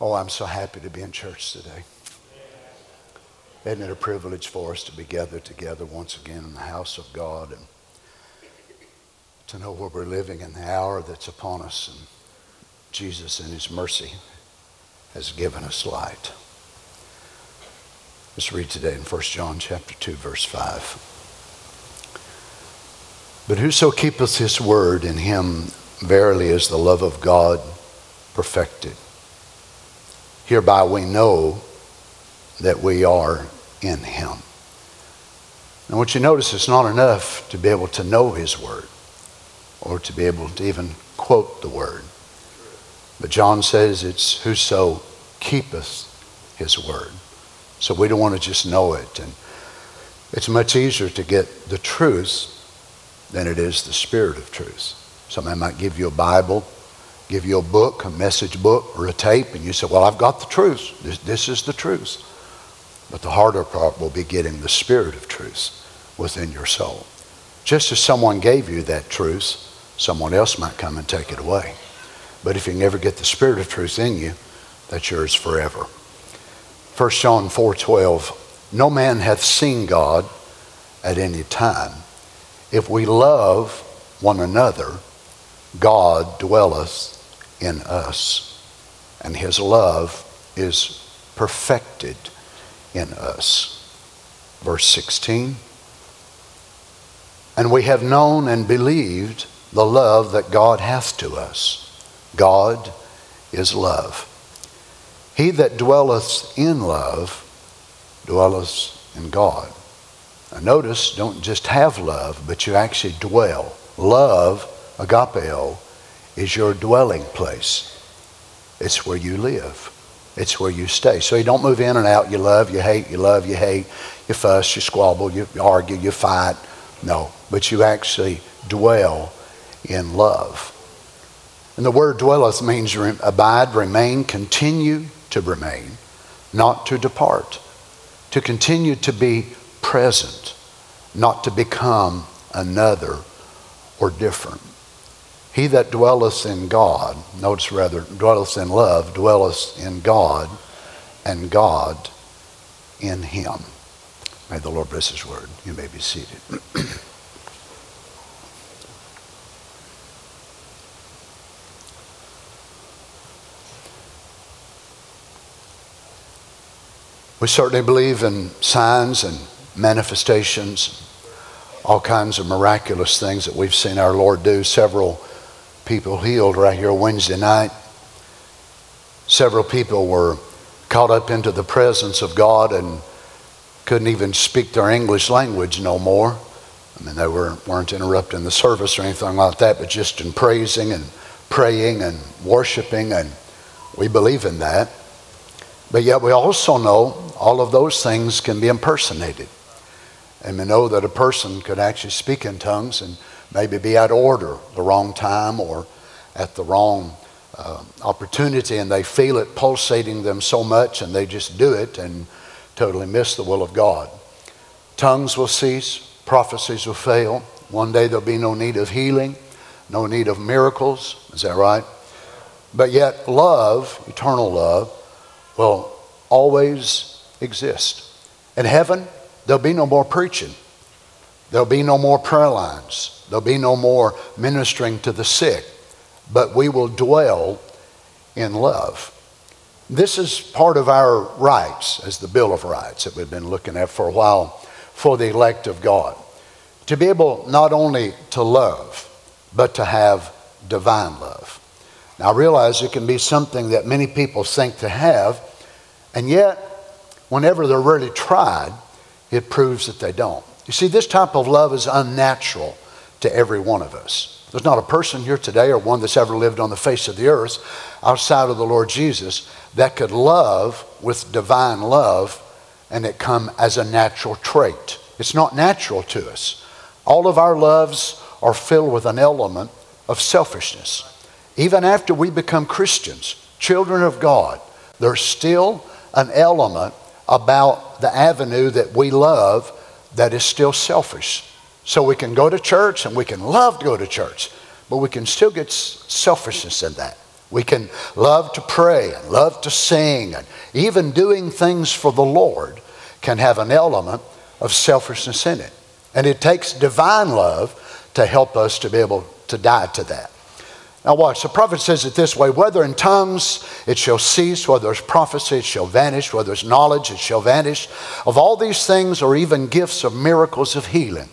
Oh, I'm so happy to be in church today. Isn't it a privilege for us to be gathered together once again in the house of God and to know where we're living in the hour that's upon us and Jesus in his mercy has given us light. Let's read today in 1 John chapter 2 verse 5. But whoso keepeth his word in him verily is the love of God perfected. Hereby we know that we are in him. Now, what you notice, it's not enough to be able to know his word or to be able to even quote the word. But John says it's whoso keepeth his word. So we don't want to just know it. And it's much easier to get the truth than it is the spirit of truth. Somebody might give you a Bible, give you a book, a message book, or a tape, and you say, Well, I've got the truth. This, this is the truth. But the harder part will be getting the spirit of truth within your soul. Just as someone gave you that truth, someone else might come and take it away. But if you never get the spirit of truth in you, that's yours forever. 1 John 4:12 No man hath seen God at any time. If we love one another, God dwelleth in us, and his love is perfected in us. Verse 16 And we have known and believed the love that God hath to us. God is love. He that dwelleth in love dwelleth in God. Now notice, don't just have love, but you actually dwell. Love, agapeo, is your dwelling place. It's where you live. It's where you stay. So you don't move in and out. You love, you hate, you love, you hate. You fuss, you squabble, you argue, you fight. No, but you actually dwell in love. And the word dwelleth means abide, remain, continue to remain, not to depart, to continue to be present, not to become another or different. He that dwelleth in God, notice rather, dwelleth in love, dwelleth in God, and God in him. May the Lord bless his word. You may be seated. we certainly believe in signs and manifestations, all kinds of miraculous things that we've seen our Lord do. Several people healed right here Wednesday night. Several people were caught up into the presence of God and couldn't even speak their English language no more. I mean, they were, weren't interrupting the service or anything like that, but just in praising and praying and worshiping, and we believe in that. But yet, we also know all of those things can be impersonated. And we know that a person could actually speak in tongues and maybe be out of order the wrong time or at the wrong uh, opportunity and they feel it pulsating them so much and they just do it and totally miss the will of God. Tongues will cease, prophecies will fail. One day there'll be no need of healing, no need of miracles. Is that right? But yet, love, eternal love, will always exist. In heaven, there'll be no more preaching. There'll be no more prayer lines. There'll be no more ministering to the sick. But we will dwell in love. This is part of our rights, as the Bill of Rights that we've been looking at for a while for the elect of God. To be able not only to love, but to have divine love. Now, I realize it can be something that many people think to have, and yet, whenever they're really tried, it proves that they don't. You see, this type of love is unnatural to every one of us. There's not a person here today or one that's ever lived on the face of the earth outside of the Lord Jesus that could love with divine love and it come as a natural trait. It's not natural to us. All of our loves are filled with an element of selfishness. Even after we become Christians, children of God, there's still an element about the avenue that we love that is still selfish. So we can go to church and we can love to go to church, but we can still get selfishness in that. We can love to pray and love to sing, and even doing things for the Lord can have an element of selfishness in it. And it takes divine love to help us to be able to die to that. Now, watch. The prophet says it this way whether in tongues it shall cease, whether it's prophecy it shall vanish, whether it's knowledge it shall vanish. Of all these things, or even gifts of miracles of healing,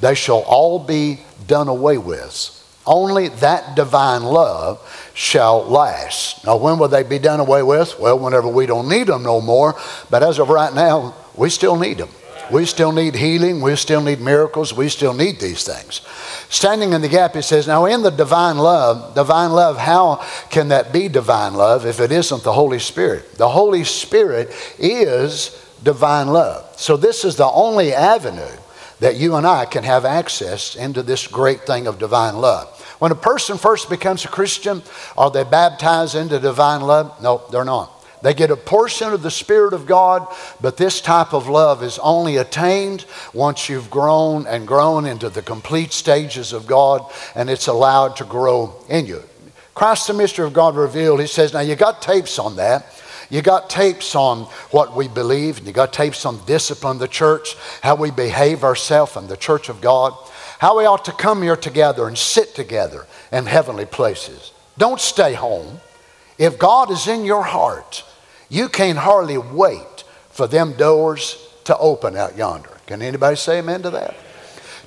they shall all be done away with. Only that divine love shall last. Now, when will they be done away with? Well, whenever we don't need them no more. But as of right now, we still need them. We still need healing. We still need miracles. We still need these things. Standing in the gap, he says, Now, in the divine love, divine love, how can that be divine love if it isn't the Holy Spirit? The Holy Spirit is divine love. So, this is the only avenue that you and I can have access into this great thing of divine love. When a person first becomes a Christian, are they baptized into divine love? No, they're not. They get a portion of the Spirit of God, but this type of love is only attained once you've grown and grown into the complete stages of God and it's allowed to grow in you. Christ, the mystery of God revealed, he says, Now you got tapes on that. You got tapes on what we believe, and you got tapes on discipline, the church, how we behave ourselves in the church of God, how we ought to come here together and sit together in heavenly places. Don't stay home. If God is in your heart, you can't hardly wait for them doors to open out yonder. Can anybody say amen to that?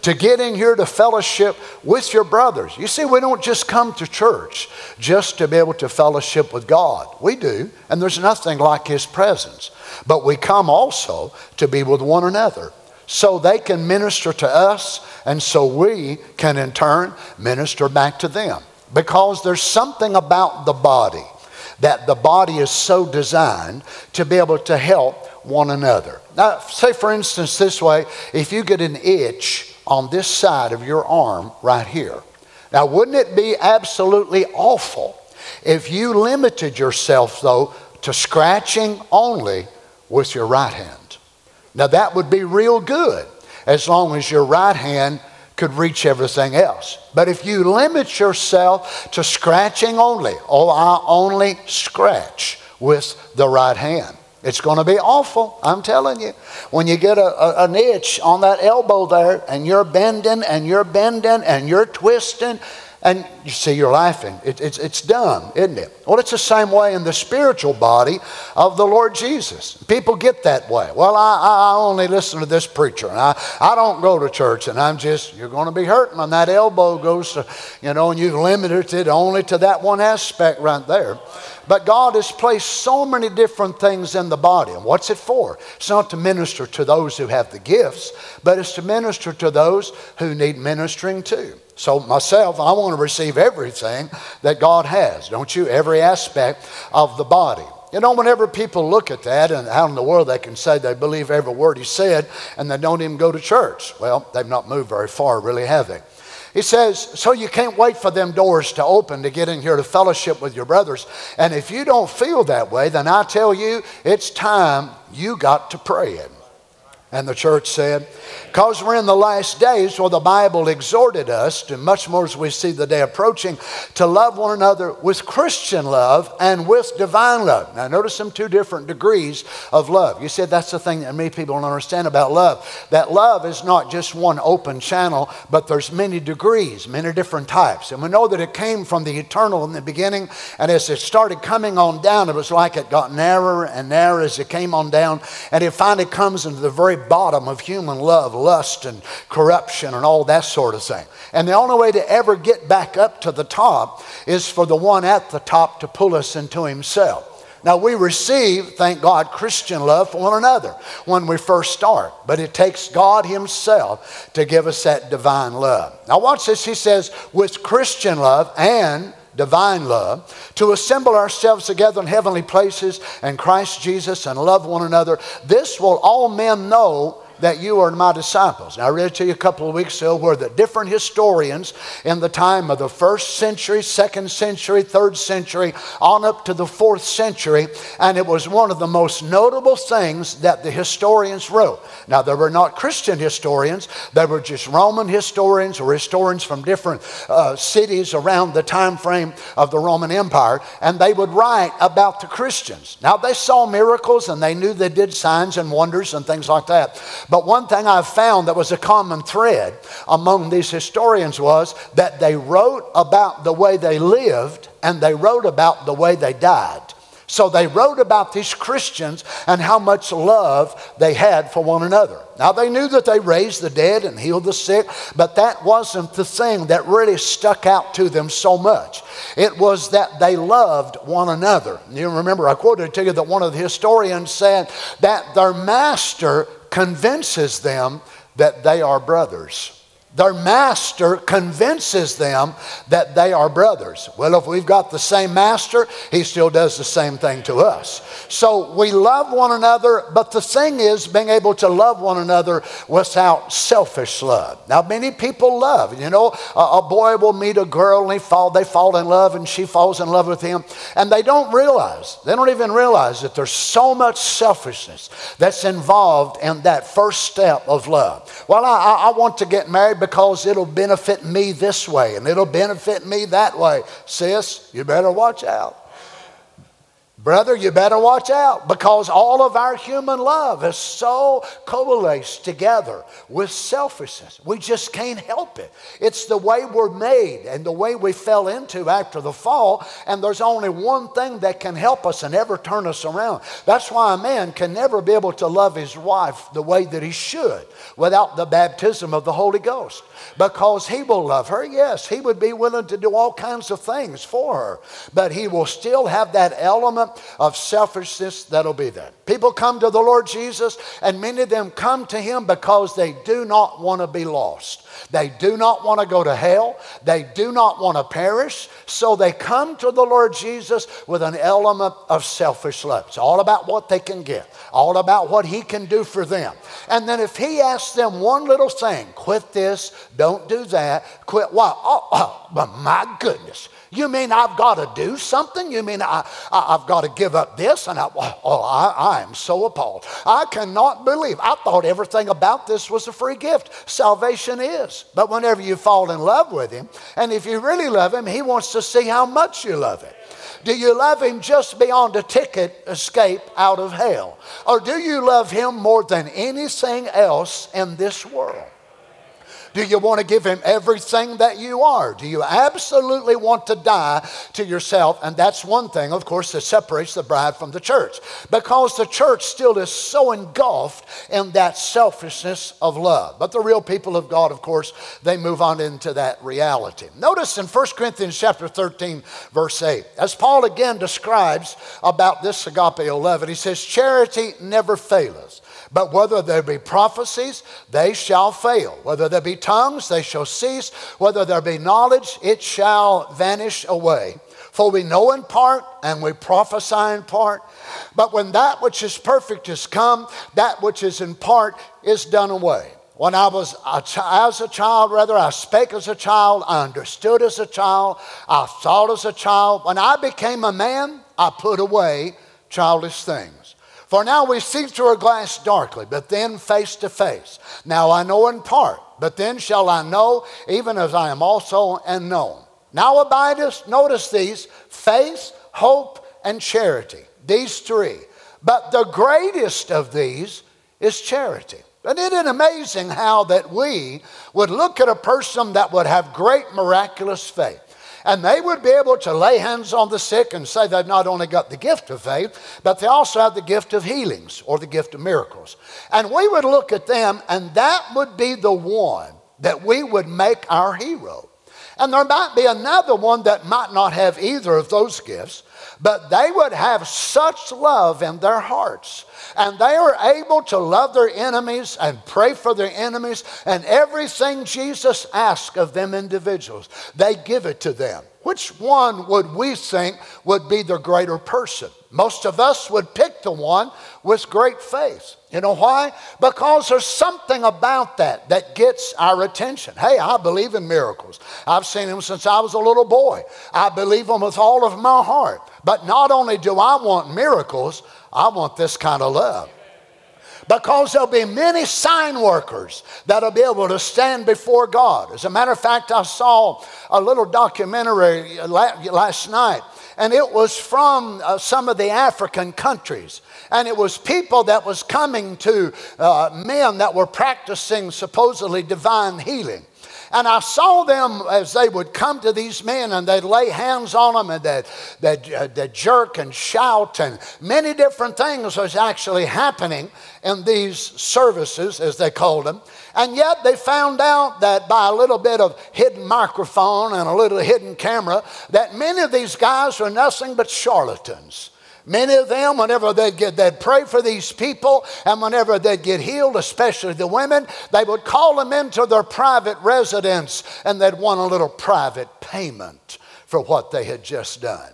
To get in here to fellowship with your brothers. You see, we don't just come to church just to be able to fellowship with God. We do, and there's nothing like His presence. But we come also to be with one another so they can minister to us, and so we can in turn minister back to them. Because there's something about the body that the body is so designed to be able to help one another. Now, say for instance, this way if you get an itch on this side of your arm right here, now wouldn't it be absolutely awful if you limited yourself, though, to scratching only with your right hand? Now, that would be real good as long as your right hand could reach everything else. But if you limit yourself to scratching only, oh, I only scratch with the right hand. It's going to be awful, I'm telling you. When you get a, a, an itch on that elbow there and you're bending and you're bending and you're twisting and you see, you're laughing. It, it's, it's dumb, isn't it? Well, it's the same way in the spiritual body of the Lord Jesus. People get that way. Well, I, I only listen to this preacher, and I, I don't go to church, and I'm just, you're going to be hurting when that elbow goes to, you know, and you've limited it only to that one aspect right there. But God has placed so many different things in the body. And what's it for? It's not to minister to those who have the gifts, but it's to minister to those who need ministering to. So, myself, I want to receive everything that God has, don't you? Every aspect of the body. You know, whenever people look at that, and out in the world they can say they believe every word he said, and they don't even go to church. Well, they've not moved very far, really, have they? He says, So you can't wait for them doors to open to get in here to fellowship with your brothers. And if you don't feel that way, then I tell you, it's time you got to pray it. And the church said, because we're in the last days where the Bible exhorted us to, much more as we see the day approaching, to love one another with Christian love and with divine love. Now, notice some two different degrees of love. You said that's the thing that many people don't understand about love. That love is not just one open channel, but there's many degrees, many different types. And we know that it came from the eternal in the beginning, and as it started coming on down, it was like it got narrower and narrower as it came on down, and it finally comes into the very bottom of human love, lust and corruption and all that sort of thing. And the only way to ever get back up to the top is for the one at the top to pull us into himself. Now, we receive, thank God, Christian love for one another when we first start, but it takes God Himself to give us that divine love. Now, watch this. He says, with Christian love and divine love, to assemble ourselves together in heavenly places and Christ Jesus and love one another. This will all men know that you are my disciples. Now, I read to you a couple of weeks ago where the different historians in the time of the first century, second century, third century, on up to the fourth century, and it was one of the most notable things that the historians wrote. Now, they were not Christian historians, they were just Roman historians or historians from different uh, cities around the time frame of the Roman Empire, and they would write about the Christians. Now, they saw miracles and they knew they did signs and wonders and things like that. But one thing I've found that was a common thread among these historians was that they wrote about the way they lived and they wrote about the way they died. So they wrote about these Christians and how much love they had for one another. Now they knew that they raised the dead and healed the sick, but that wasn't the thing that really stuck out to them so much. It was that they loved one another. You remember, I quoted to you that one of the historians said that their master convinces them that they are brothers. Their master convinces them that they are brothers. Well, if we've got the same master, he still does the same thing to us. So we love one another, but the thing is being able to love one another without selfish love. Now, many people love. You know, a, a boy will meet a girl and they fall, they fall in love and she falls in love with him, and they don't realize, they don't even realize that there's so much selfishness that's involved in that first step of love. Well, I, I want to get married because it'll benefit me this way and it'll benefit me that way. Sis, you better watch out. Brother, you better watch out because all of our human love is so coalesced together with selfishness. We just can't help it. It's the way we're made and the way we fell into after the fall, and there's only one thing that can help us and ever turn us around. That's why a man can never be able to love his wife the way that he should without the baptism of the Holy Ghost because he will love her. Yes, he would be willing to do all kinds of things for her, but he will still have that element of selfishness that'll be there. People come to the Lord Jesus, and many of them come to him because they do not want to be lost. They do not want to go to hell. They do not want to perish. So they come to the Lord Jesus with an element of selfish love. It's all about what they can get, all about what He can do for them. And then if He asks them one little thing, quit this, don't do that, quit what? Oh, oh, but my goodness. You mean I've got to do something? You mean I, I, have got to give up this? And I, oh, I, I am so appalled. I cannot believe. I thought everything about this was a free gift. Salvation is. But whenever you fall in love with Him, and if you really love Him, He wants to see how much you love Him. Do you love Him just beyond a ticket escape out of hell? Or do you love Him more than anything else in this world? Do you want to give him everything that you are? Do you absolutely want to die to yourself? And that's one thing, of course, that separates the bride from the church because the church still is so engulfed in that selfishness of love. But the real people of God, of course, they move on into that reality. Notice in 1 Corinthians chapter 13, verse 8, as Paul again describes about this agape love, he says, Charity never faileth. But whether there be prophecies, they shall fail. Whether there be tongues, they shall cease. Whether there be knowledge, it shall vanish away. For we know in part and we prophesy in part. But when that which is perfect is come, that which is in part is done away. When I was a ch- as a child, rather, I spake as a child, I understood as a child, I thought as a child. When I became a man, I put away childish things. For now we see through a glass darkly, but then face to face. Now I know in part, but then shall I know, even as I am also and known. Now abideth, notice these faith, hope, and charity. These three. But the greatest of these is charity. And isn't it amazing how that we would look at a person that would have great miraculous faith? And they would be able to lay hands on the sick and say they've not only got the gift of faith, but they also have the gift of healings or the gift of miracles. And we would look at them, and that would be the one that we would make our hero. And there might be another one that might not have either of those gifts, but they would have such love in their hearts. And they are able to love their enemies and pray for their enemies. And everything Jesus asks of them individuals, they give it to them. Which one would we think would be the greater person? Most of us would pick the one with great faith. You know why? Because there's something about that that gets our attention. Hey, I believe in miracles. I've seen them since I was a little boy. I believe them with all of my heart. But not only do I want miracles, I want this kind of love because there'll be many sign workers that'll be able to stand before God. As a matter of fact, I saw a little documentary last night, and it was from uh, some of the African countries. And it was people that was coming to uh, men that were practicing supposedly divine healing. And I saw them as they would come to these men and they'd lay hands on them and they'd, they'd, uh, they'd jerk and shout, and many different things was actually happening in these services, as they called them. And yet they found out that by a little bit of hidden microphone and a little hidden camera, that many of these guys were nothing but charlatans. Many of them, whenever they'd, get, they'd pray for these people and whenever they'd get healed, especially the women, they would call them into their private residence and they'd want a little private payment for what they had just done.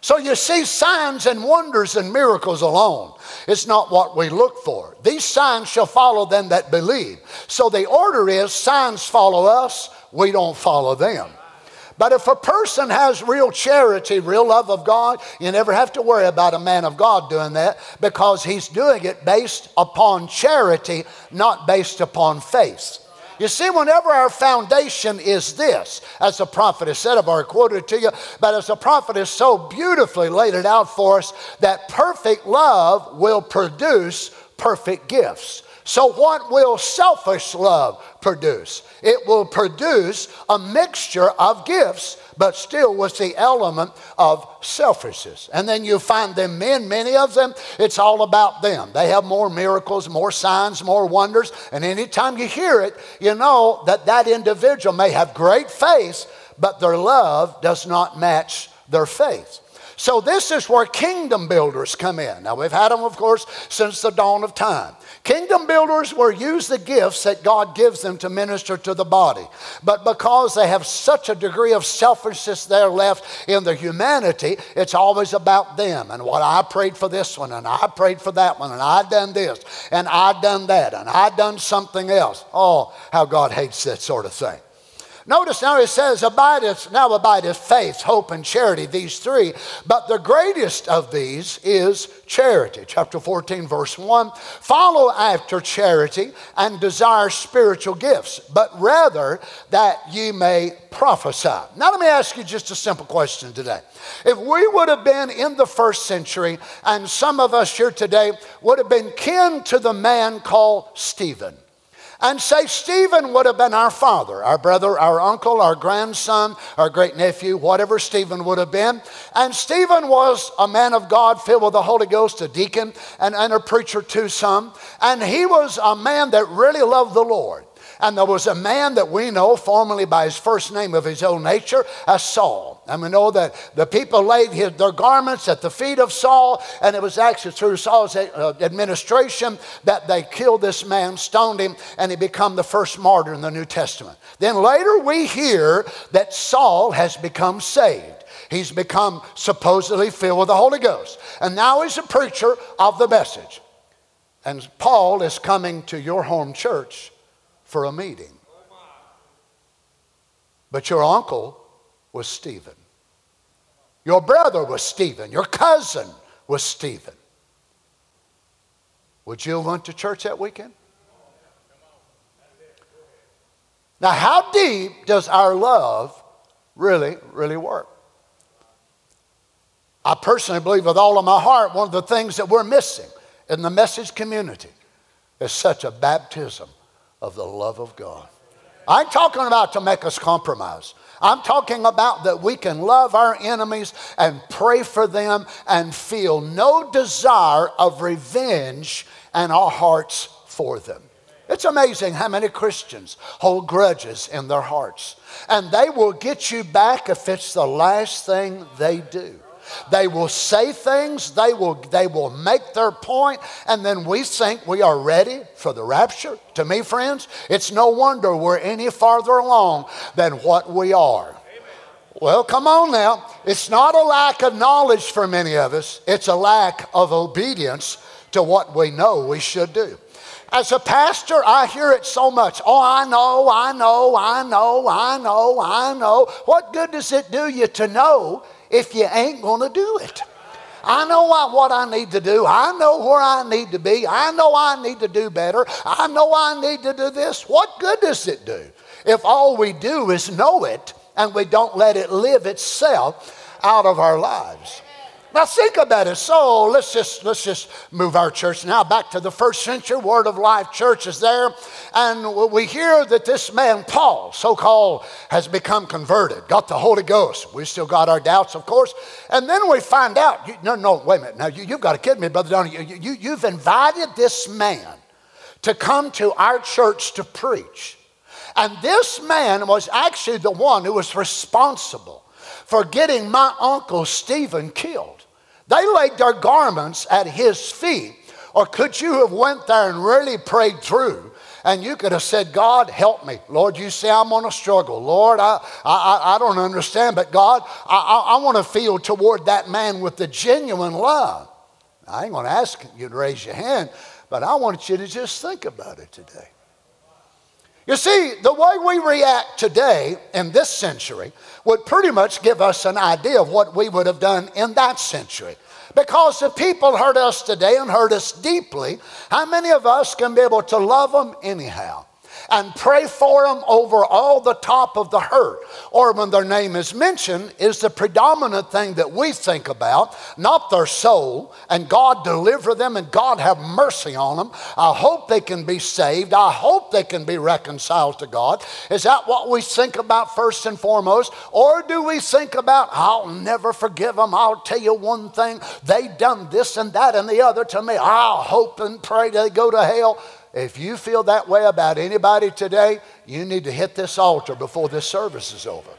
So you see, signs and wonders and miracles alone is not what we look for. These signs shall follow them that believe. So the order is signs follow us, we don't follow them. But if a person has real charity, real love of God, you never have to worry about a man of God doing that because he's doing it based upon charity, not based upon faith. You see, whenever our foundation is this, as the prophet has said, I've already quoted to you, but as the prophet has so beautifully laid it out for us, that perfect love will produce perfect gifts. So, what will selfish love produce? It will produce a mixture of gifts, but still with the element of selfishness. And then you find them men, many of them, it's all about them. They have more miracles, more signs, more wonders. And anytime you hear it, you know that that individual may have great faith, but their love does not match their faith. So, this is where kingdom builders come in. Now, we've had them, of course, since the dawn of time. Kingdom builders will use the gifts that God gives them to minister to the body. But because they have such a degree of selfishness there left in their humanity, it's always about them and what I prayed for this one, and I prayed for that one, and I done this, and I done that, and I done something else. Oh, how God hates that sort of thing. Notice now it says, abideth, now abideth faith, hope, and charity, these three. But the greatest of these is charity. Chapter 14, verse 1. Follow after charity and desire spiritual gifts, but rather that ye may prophesy. Now let me ask you just a simple question today. If we would have been in the first century, and some of us here today would have been kin to the man called Stephen and say Stephen would have been our father, our brother, our uncle, our grandson, our great nephew, whatever Stephen would have been. And Stephen was a man of God filled with the Holy Ghost, a deacon and, and a preacher to some. And he was a man that really loved the Lord. And there was a man that we know, formerly by his first name of his own nature, as Saul. And we know that the people laid his, their garments at the feet of Saul, and it was actually through Saul's uh, administration that they killed this man, stoned him, and he became the first martyr in the New Testament. Then later we hear that Saul has become saved. He's become supposedly filled with the Holy Ghost. And now he's a preacher of the message. And Paul is coming to your home church for a meeting. But your uncle was Stephen. Your brother was Stephen. Your cousin was Stephen. Would you have went to church that weekend? Now, how deep does our love really, really work? I personally believe with all of my heart, one of the things that we're missing in the message community is such a baptism of the love of God. I'm talking about to make us compromise. I'm talking about that we can love our enemies and pray for them and feel no desire of revenge in our hearts for them. It's amazing how many Christians hold grudges in their hearts. And they will get you back if it's the last thing they do. They will say things, they will, they will make their point, and then we think we are ready for the rapture. To me, friends, it's no wonder we're any farther along than what we are. Well, come on now. It's not a lack of knowledge for many of us, it's a lack of obedience to what we know we should do. As a pastor, I hear it so much. Oh, I know, I know, I know, I know, I know. What good does it do you to know if you ain't going to do it? I know what I need to do. I know where I need to be. I know I need to do better. I know I need to do this. What good does it do if all we do is know it and we don't let it live itself out of our lives? Now think about it. So let's just let's just move our church now back to the first century. Word of Life Church is there, and we hear that this man Paul, so-called, has become converted, got the Holy Ghost. We still got our doubts, of course, and then we find out. You, no, no, wait a minute. Now you, have got to kid me, brother Donny. You, you, you've invited this man to come to our church to preach, and this man was actually the one who was responsible for getting my uncle Stephen killed. They laid their garments at his feet. Or could you have went there and really prayed through? And you could have said, God, help me. Lord, you say I'm on a struggle. Lord, I, I, I don't understand, but God, I, I, I want to feel toward that man with the genuine love. I ain't going to ask you to raise your hand, but I want you to just think about it today. You see, the way we react today in this century would pretty much give us an idea of what we would have done in that century. Because if people hurt us today and hurt us deeply, how many of us can be able to love them anyhow? And pray for them over all the top of the hurt. Or when their name is mentioned, is the predominant thing that we think about, not their soul. And God deliver them and God have mercy on them. I hope they can be saved. I hope they can be reconciled to God. Is that what we think about first and foremost? Or do we think about, I'll never forgive them. I'll tell you one thing, they done this and that and the other to me. I'll hope and pray they go to hell. If you feel that way about anybody today, you need to hit this altar before this service is over.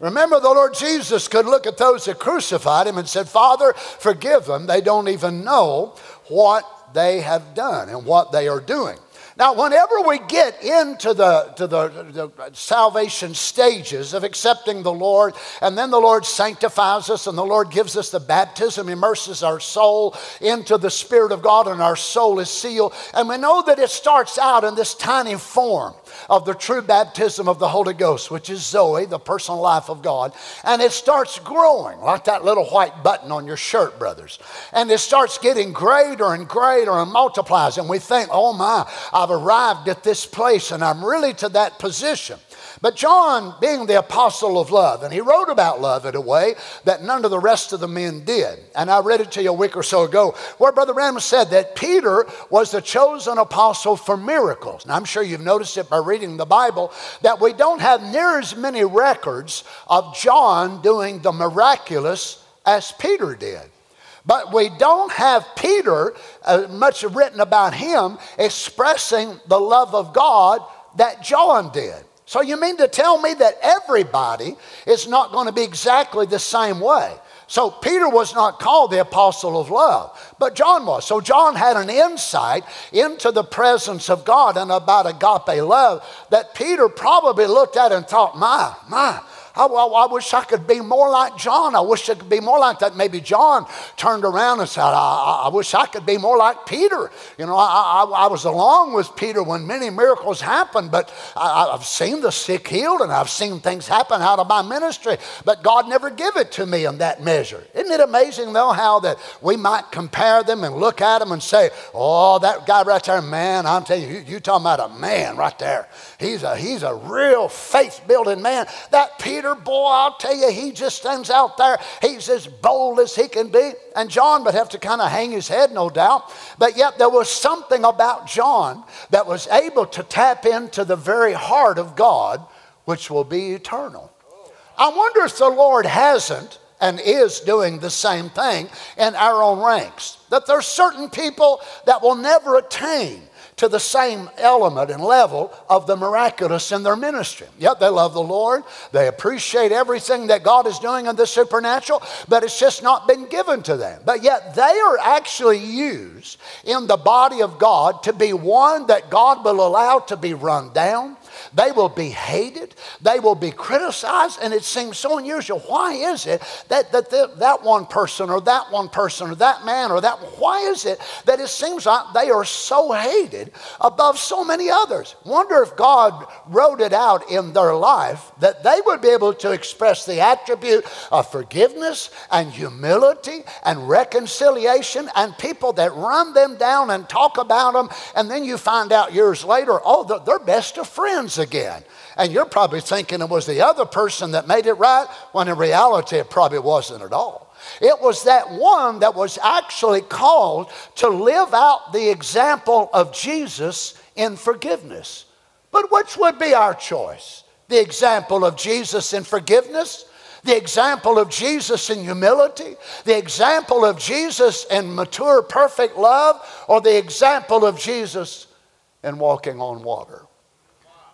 Remember, the Lord Jesus could look at those that crucified him and said, Father, forgive them. They don't even know what they have done and what they are doing. Now, whenever we get into the, to the, the, salvation stages of accepting the Lord, and then the Lord sanctifies us, and the Lord gives us the baptism, immerses our soul into the Spirit of God, and our soul is sealed. And we know that it starts out in this tiny form of the true baptism of the Holy Ghost, which is Zoe, the personal life of God. And it starts growing like that little white button on your shirt, brothers. And it starts getting greater and greater and multiplies. And we think, oh my, I've arrived at this place and I'm really to that position. But John, being the apostle of love, and he wrote about love in a way that none of the rest of the men did. And I read it to you a week or so ago, where Brother Branham said that Peter was the chosen apostle for miracles. And I'm sure you've noticed it by reading the Bible that we don't have near as many records of John doing the miraculous as Peter did. But we don't have Peter, uh, much written about him, expressing the love of God that John did. So you mean to tell me that everybody is not going to be exactly the same way? So Peter was not called the apostle of love, but John was. So John had an insight into the presence of God and about agape love that Peter probably looked at and thought, my, my, I, I, I, wish I could be more like John. I wish I could be more like that. Maybe John turned around and said, I, I wish I could be more like Peter. You know, I, was along with Peter when many miracles happened, but I, have seen the sick healed and I've seen things happen out of my ministry, but God never give it to me in that measure. Isn't it amazing, though, how that we might compare them and look at them and say, oh, that guy right there, man, I'm telling you, you, you talking about a man right there. He's a, he's a real faith building man. That Peter boy, I'll tell you, he just stands out there. He's as bold as he can be. And John would have to kind of hang his head, no doubt. But yet there was something about John that was able to tap into the very heart of God, which will be eternal. I wonder if the Lord hasn't and is doing the same thing in our own ranks. That there's certain people that will never attain to the same element and level of the miraculous in their ministry. Yet they love the Lord, they appreciate everything that God is doing in the supernatural, but it's just not been given to them. But yet they are actually used in the body of God to be one that God will allow to be run down they will be hated, they will be criticized, and it seems so unusual. Why is it that, that the, that one person or that one person or that man or that, why is it that it seems like they are so hated above so many others? Wonder if God wrote it out in their life that they would be able to express the attribute of forgiveness and humility and reconciliation and people that run them down and talk about them, and then you find out years later, oh, they're best of friends again. And you're probably thinking it was the other person that made it right, when in reality it probably wasn't at all. It was that one that was actually called to live out the example of Jesus in forgiveness. But which would be our choice? The example of Jesus in forgiveness the example of Jesus in humility, the example of Jesus in mature, perfect love, or the example of Jesus in walking on water.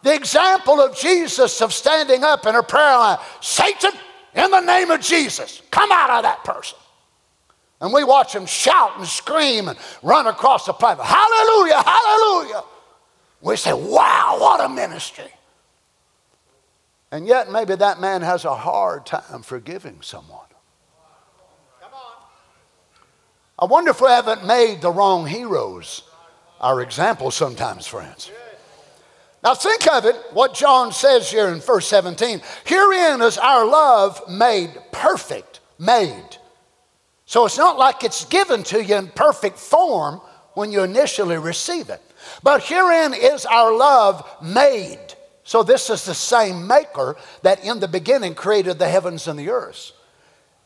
The example of Jesus of standing up in a prayer line Satan, in the name of Jesus, come out of that person. And we watch him shout and scream and run across the platform. Hallelujah, hallelujah. We say, wow, what a ministry. And yet, maybe that man has a hard time forgiving someone. I wonder if we haven't made the wrong heroes our example sometimes, friends. Now, think of it, what John says here in verse 17. Herein is our love made perfect, made. So it's not like it's given to you in perfect form when you initially receive it. But herein is our love made. So, this is the same maker that in the beginning created the heavens and the earth.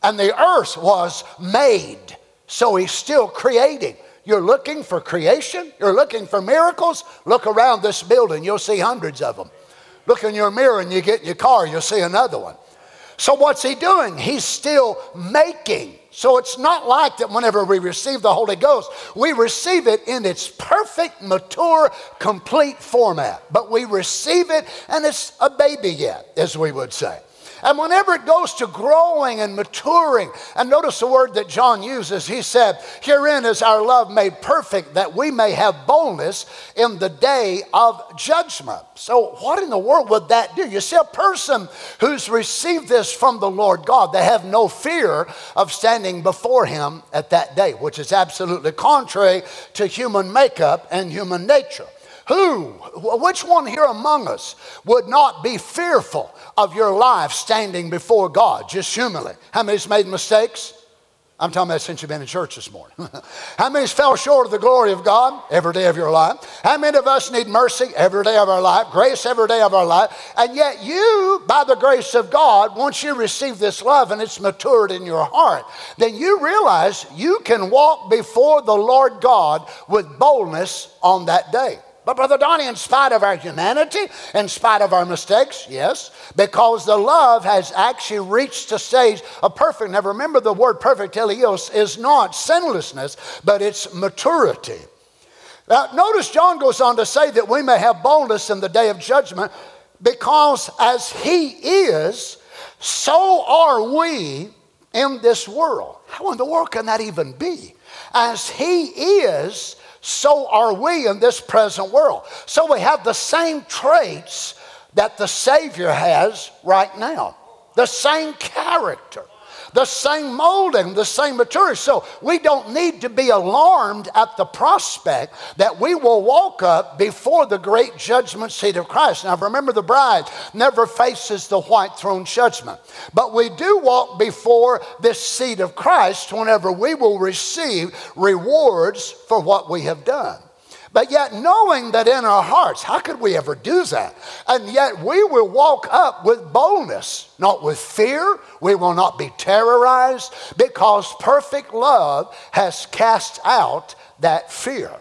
And the earth was made. So, he's still creating. You're looking for creation? You're looking for miracles? Look around this building, you'll see hundreds of them. Look in your mirror and you get in your car, you'll see another one. So, what's he doing? He's still making. So it's not like that whenever we receive the Holy Ghost, we receive it in its perfect, mature, complete format. But we receive it and it's a baby yet, as we would say. And whenever it goes to growing and maturing, and notice the word that John uses, he said, Herein is our love made perfect, that we may have boldness in the day of judgment. So, what in the world would that do? You see, a person who's received this from the Lord God, they have no fear of standing before Him at that day, which is absolutely contrary to human makeup and human nature. Who, which one here among us would not be fearful of your life standing before God, just humanly? How many's made mistakes? I'm talking about since you've been in church this morning. How many's fell short of the glory of God every day of your life? How many of us need mercy every day of our life, grace every day of our life? And yet, you, by the grace of God, once you receive this love and it's matured in your heart, then you realize you can walk before the Lord God with boldness on that day. But, Brother Donny, in spite of our humanity, in spite of our mistakes, yes, because the love has actually reached the stage of perfect. Now, remember the word perfect, teleos, is not sinlessness, but it's maturity. Now, notice John goes on to say that we may have boldness in the day of judgment because as he is, so are we in this world. How in the world can that even be? As he is, so are we in this present world. So we have the same traits that the Savior has right now, the same character the same molding, the same maturity. So we don't need to be alarmed at the prospect that we will walk up before the great judgment seat of Christ. Now remember, the bride never faces the white throne judgment, but we do walk before this seat of Christ whenever we will receive rewards for what we have done. But yet, knowing that in our hearts, how could we ever do that? And yet, we will walk up with boldness, not with fear. We will not be terrorized because perfect love has cast out that fear.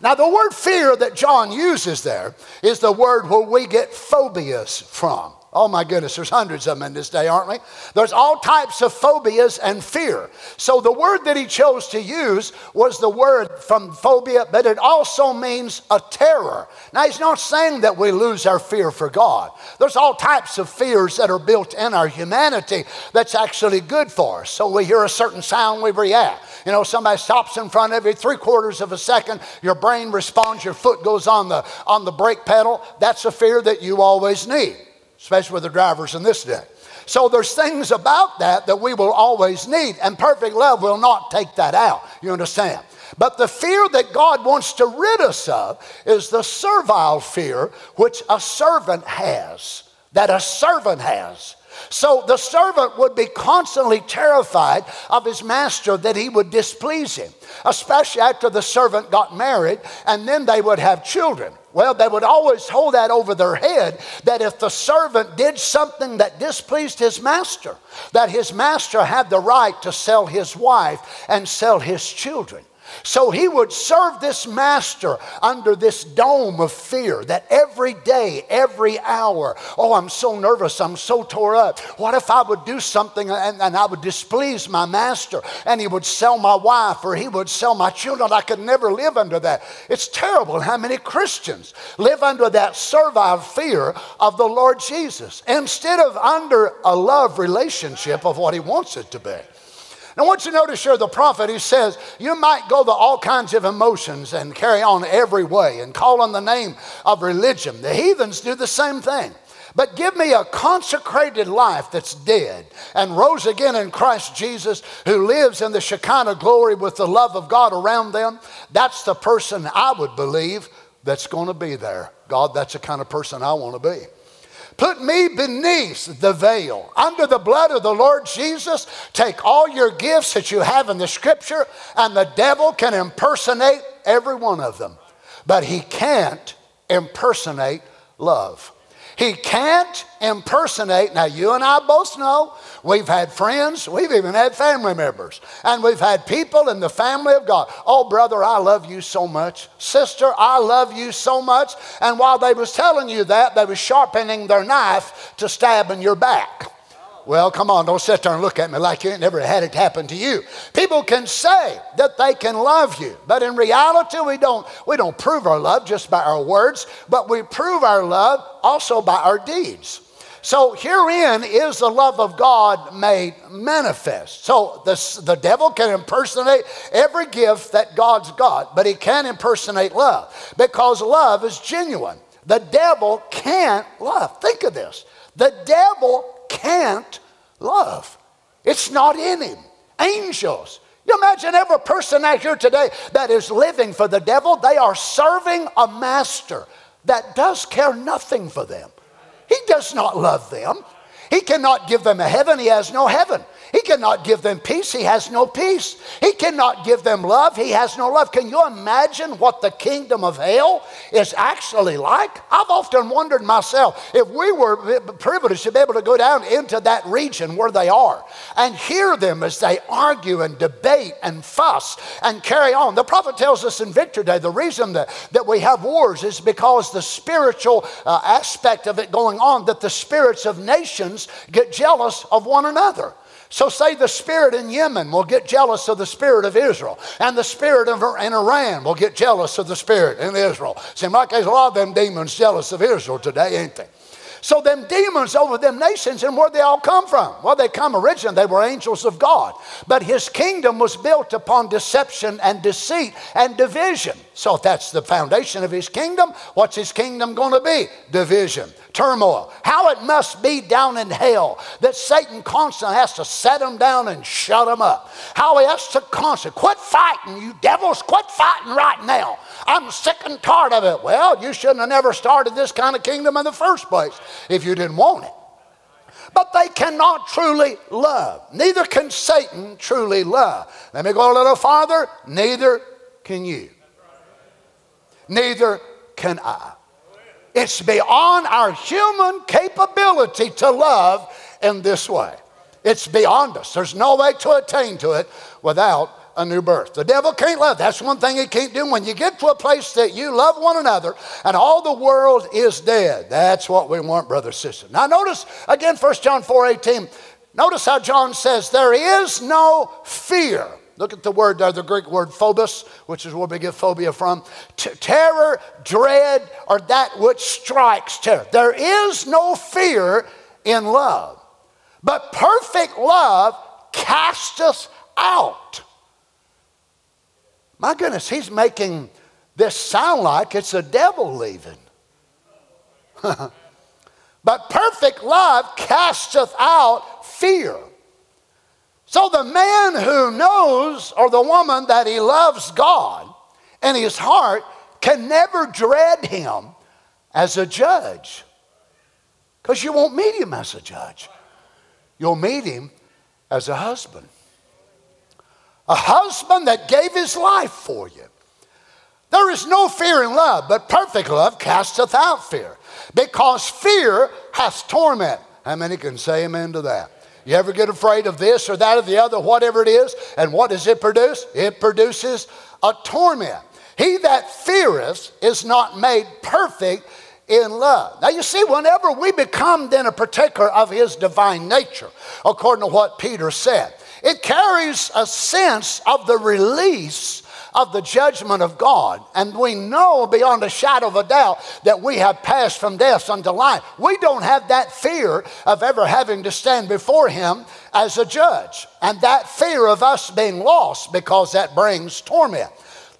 Now, the word fear that John uses there is the word where we get phobias from. Oh my goodness, there's hundreds of them in this day, aren't we? There's all types of phobias and fear. So the word that he chose to use was the word from phobia, but it also means a terror. Now he's not saying that we lose our fear for God. There's all types of fears that are built in our humanity that's actually good for us. So we hear a certain sound, we react. You know, somebody stops in front of you, three quarters of a second, your brain responds, your foot goes on the on the brake pedal. That's a fear that you always need especially with the drivers in this day. So there's things about that that we will always need, and perfect love will not take that out. You understand? But the fear that God wants to rid us of is the servile fear which a servant has, that a servant has. So the servant would be constantly terrified of his master that he would displease him, especially after the servant got married and then they would have children. Well, they would always hold that over their head that if the servant did something that displeased his master, that his master had the right to sell his wife and sell his children. So he would serve this master under this dome of fear that every day, every hour, oh, I'm so nervous, I'm so tore up. What if I would do something and, and I would displease my master and he would sell my wife or he would sell my children? I could never live under that. It's terrible how many Christians live under that servile fear of the Lord Jesus instead of under a love relationship of what he wants it to be. Now, I want you to notice here the prophet, he says, you might go to all kinds of emotions and carry on every way and call on the name of religion. The heathens do the same thing. But give me a consecrated life that's dead and rose again in Christ Jesus, who lives in the Shekinah glory with the love of God around them. That's the person I would believe that's going to be there. God, that's the kind of person I want to be. Put me beneath the veil. Under the blood of the Lord Jesus, take all your gifts that you have in the scripture, and the devil can impersonate every one of them. But he can't impersonate love. He can't impersonate. Now, you and I both know we've had friends, we've even had family members, and we've had people in the family of God. Oh, brother, I love you so much. Sister, I love you so much. And while they was telling you that, they was sharpening their knife to stab in your back. Well, come on, don't sit there and look at me like you ain't never had it happen to you. People can say that they can love you, but in reality, we don't, we don't prove our love just by our words, but we prove our love also by our deeds. So herein is the love of God made manifest. So the, the devil can impersonate every gift that God's got, but he can't impersonate love because love is genuine. The devil can't love. Think of this. The devil can't love. It's not in him. Angels. You imagine every person out here today that is living for the devil, they are serving a master that does care nothing for them. He does not love them. He cannot give them a heaven, he has no heaven. He cannot give them peace. He has no peace. He cannot give them love. He has no love. Can you imagine what the kingdom of hell is actually like? I've often wondered myself if we were privileged to be able to go down into that region where they are and hear them as they argue and debate and fuss and carry on. The prophet tells us in Victory Day the reason that, that we have wars is because the spiritual uh, aspect of it going on, that the spirits of nations get jealous of one another. So, say the spirit in Yemen will get jealous of the spirit of Israel, and the spirit of, in Iran will get jealous of the spirit in Israel. Seems like there's a lot of them demons jealous of Israel today, ain't they? So them demons over them nations, and where they all come from? Well, they come originally, they were angels of God. But his kingdom was built upon deception and deceit and division. So if that's the foundation of his kingdom, what's his kingdom going to be? Division, turmoil. How it must be down in hell that Satan constantly has to set them down and shut them up. How he has to constantly quit fighting, you devils, quit fighting right now. I'm sick and tired of it. Well, you shouldn't have never started this kind of kingdom in the first place if you didn't want it. But they cannot truly love. Neither can Satan truly love. Let me go a little farther. Neither can you. Neither can I. It's beyond our human capability to love in this way. It's beyond us. There's no way to attain to it without a new birth. The devil can't love. That's one thing he can't do. When you get to a place that you love one another and all the world is dead, that's what we want, brother, sister. Now notice again, 1 John 4 18. Notice how John says, There is no fear. Look at the word there, the Greek word phobos, which is where we get phobia from. T- terror, dread, or that which strikes terror. There is no fear in love, but perfect love casteth out. My goodness, he's making this sound like it's the devil leaving. but perfect love casteth out fear. So the man who knows, or the woman that he loves God in his heart, can never dread him as a judge. Because you won't meet him as a judge. You'll meet him as a husband. A husband that gave his life for you. There is no fear in love, but perfect love casteth out fear. Because fear hath torment. How many can say amen to that? You ever get afraid of this or that or the other, whatever it is, and what does it produce? It produces a torment. He that feareth is not made perfect in love. Now, you see, whenever we become then a partaker of his divine nature, according to what Peter said, it carries a sense of the release of the judgment of God. And we know beyond a shadow of a doubt that we have passed from death unto life. We don't have that fear of ever having to stand before Him as a judge. And that fear of us being lost because that brings torment.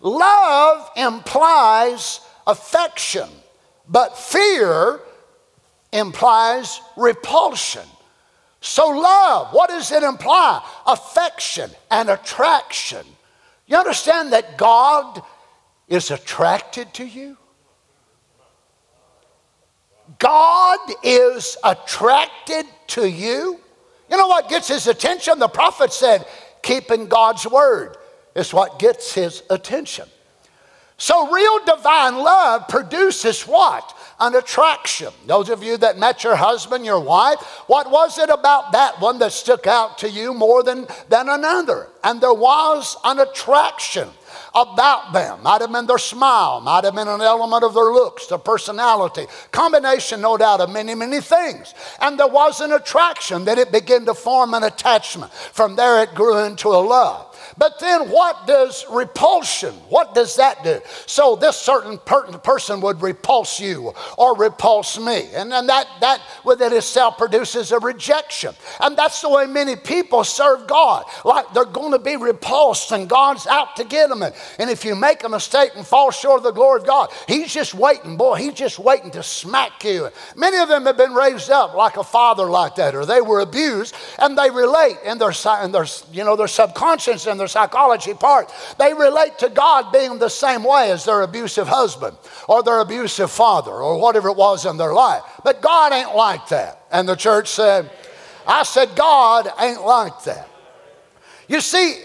Love implies affection, but fear implies repulsion. So, love, what does it imply? Affection and attraction. You understand that God is attracted to you? God is attracted to you. You know what gets his attention? The prophet said, keeping God's word is what gets his attention. So, real divine love produces what? An attraction. Those of you that met your husband, your wife, what was it about that one that stuck out to you more than, than another? And there was an attraction about them. Might have been their smile, might have been an element of their looks, their personality, combination, no doubt, of many, many things. And there was an attraction, then it began to form an attachment. From there, it grew into a love. But then what does repulsion, what does that do? So this certain per- person would repulse you or repulse me. And then that, that within itself produces a rejection. And that's the way many people serve God. Like they're going to be repulsed and God's out to get them. And, and if you make a mistake and fall short of the glory of God, He's just waiting, boy, He's just waiting to smack you. Many of them have been raised up like a father like that, or they were abused, and they relate in their, in their, you know, their subconscious and their psychology part. They relate to God being the same way as their abusive husband or their abusive father or whatever it was in their life. But God ain't like that. And the church said, I said, God ain't like that. You see,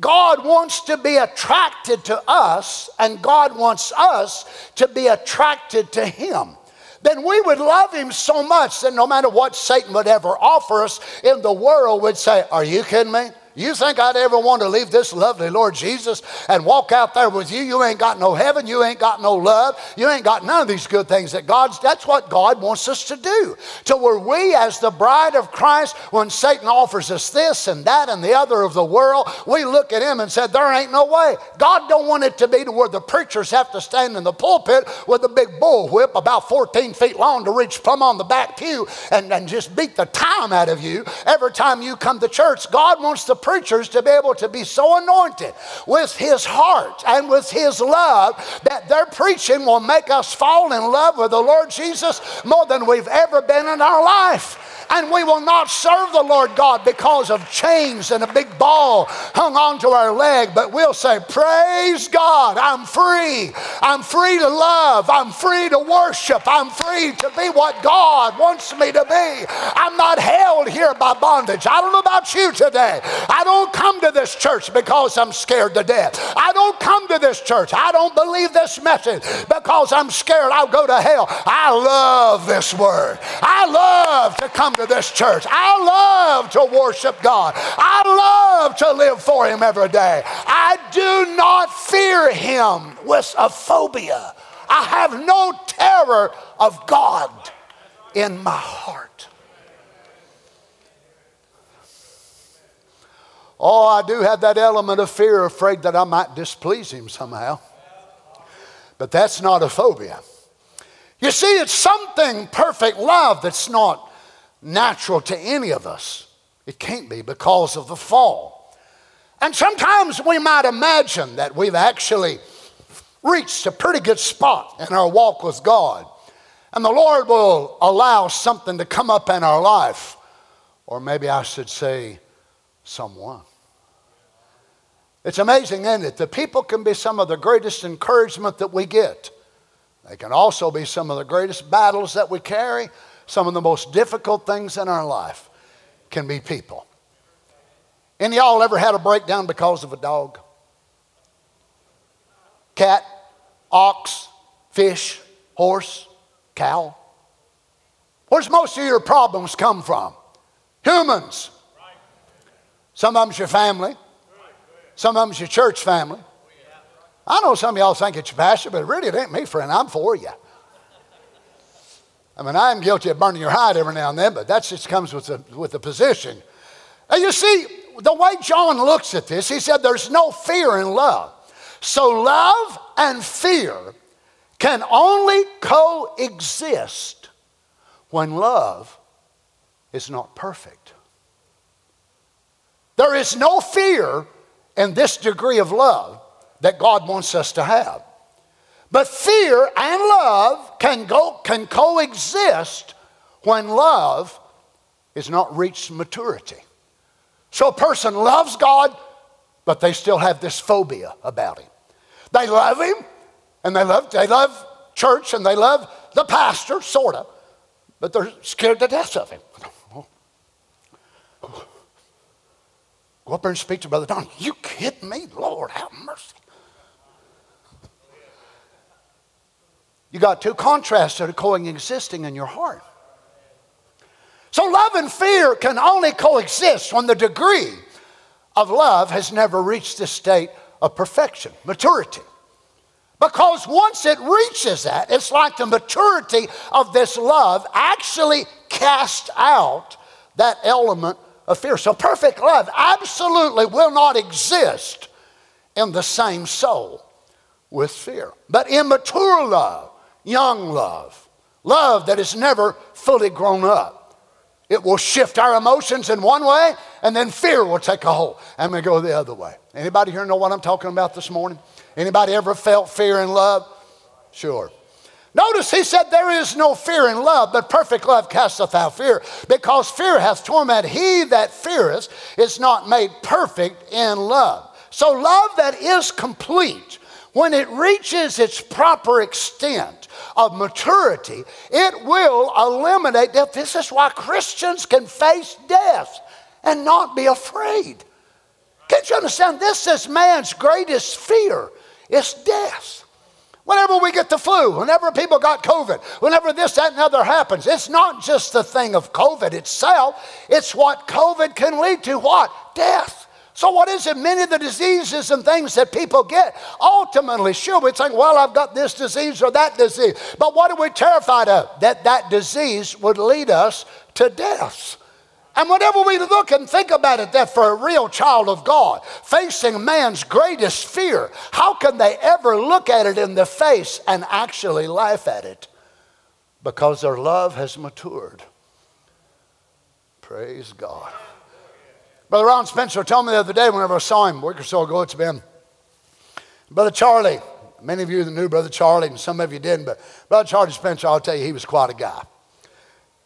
God wants to be attracted to us, and God wants us to be attracted to Him. Then we would love Him so much that no matter what Satan would ever offer us in the world, would say, Are you kidding me? You think I'd ever want to leave this lovely Lord Jesus and walk out there with you? You ain't got no heaven. You ain't got no love. You ain't got none of these good things that God's, that's what God wants us to do. To where we, as the bride of Christ, when Satan offers us this and that and the other of the world, we look at him and said, there ain't no way. God don't want it to be to where the preachers have to stand in the pulpit with a big bull whip about 14 feet long to reach plumb on the back pew and, and just beat the time out of you every time you come to church. God wants the preachers to be able to be so anointed with his heart and with his love that their preaching will make us fall in love with the Lord Jesus more than we've ever been in our life. And we will not serve the Lord God because of chains and a big ball hung onto our leg, but we'll say, Praise God, I'm free. I'm free to love. I'm free to worship. I'm free to be what God wants me to be. I'm not held here by bondage. I don't know about you today. I don't come to this church because I'm scared to death. I don't come to this church. I don't believe this message because I'm scared I'll go to hell. I love this word. I love to come to this church. I love to worship God. I love to live for Him every day. I do not fear Him with a phobia. I have no terror of God in my heart. Oh, I do have that element of fear, afraid that I might displease him somehow. But that's not a phobia. You see, it's something perfect love that's not natural to any of us. It can't be because of the fall. And sometimes we might imagine that we've actually reached a pretty good spot in our walk with God. And the Lord will allow something to come up in our life, or maybe I should say, someone. It's amazing, isn't it? The people can be some of the greatest encouragement that we get. They can also be some of the greatest battles that we carry. Some of the most difficult things in our life can be people. Any y'all ever had a breakdown because of a dog? Cat, ox, fish, horse, cow? Where's most of your problems come from? Humans. Some of them's your family. Some of them's your church family. I know some of y'all think it's your pastor, but really it ain't me, friend. I'm for you. I mean, I am guilty of burning your hide every now and then, but that just comes with the, with the position. And you see, the way John looks at this, he said there's no fear in love. So love and fear can only coexist when love is not perfect. There is no fear in this degree of love that God wants us to have. But fear and love can, go, can coexist when love is not reached maturity. So a person loves God, but they still have this phobia about him. They love him, and they love, they love church, and they love the pastor, sort of, but they're scared to death of him. Go up there and speak to Brother Don. You kidding me? Lord, have mercy. You got two contrasts that are coexisting in your heart. So, love and fear can only coexist when the degree of love has never reached the state of perfection, maturity. Because once it reaches that, it's like the maturity of this love actually casts out that element of fear. So perfect love absolutely will not exist in the same soul with fear. But immature love, young love, love that is never fully grown up, it will shift our emotions in one way and then fear will take a hold and we go the other way. Anybody here know what I'm talking about this morning? Anybody ever felt fear in love? Sure. Notice he said, There is no fear in love, but perfect love casteth out fear, because fear hath torment. He that feareth is not made perfect in love. So, love that is complete, when it reaches its proper extent of maturity, it will eliminate death. This is why Christians can face death and not be afraid. Can't you understand? This is man's greatest fear. It's death. Whenever we get the flu, whenever people got COVID, whenever this, that, and other happens, it's not just the thing of COVID itself, it's what COVID can lead to what? Death. So, what is it? Many of the diseases and things that people get, ultimately, sure, we think, well, I've got this disease or that disease. But what are we terrified of? That that disease would lead us to death. And whenever we look and think about it, that for a real child of God, facing man's greatest fear, how can they ever look at it in the face and actually laugh at it? Because their love has matured. Praise God. Brother Ron Spencer told me the other day whenever I saw him, a week or so ago it's been. Brother Charlie, many of you knew Brother Charlie, and some of you didn't, but Brother Charlie Spencer, I'll tell you, he was quite a guy.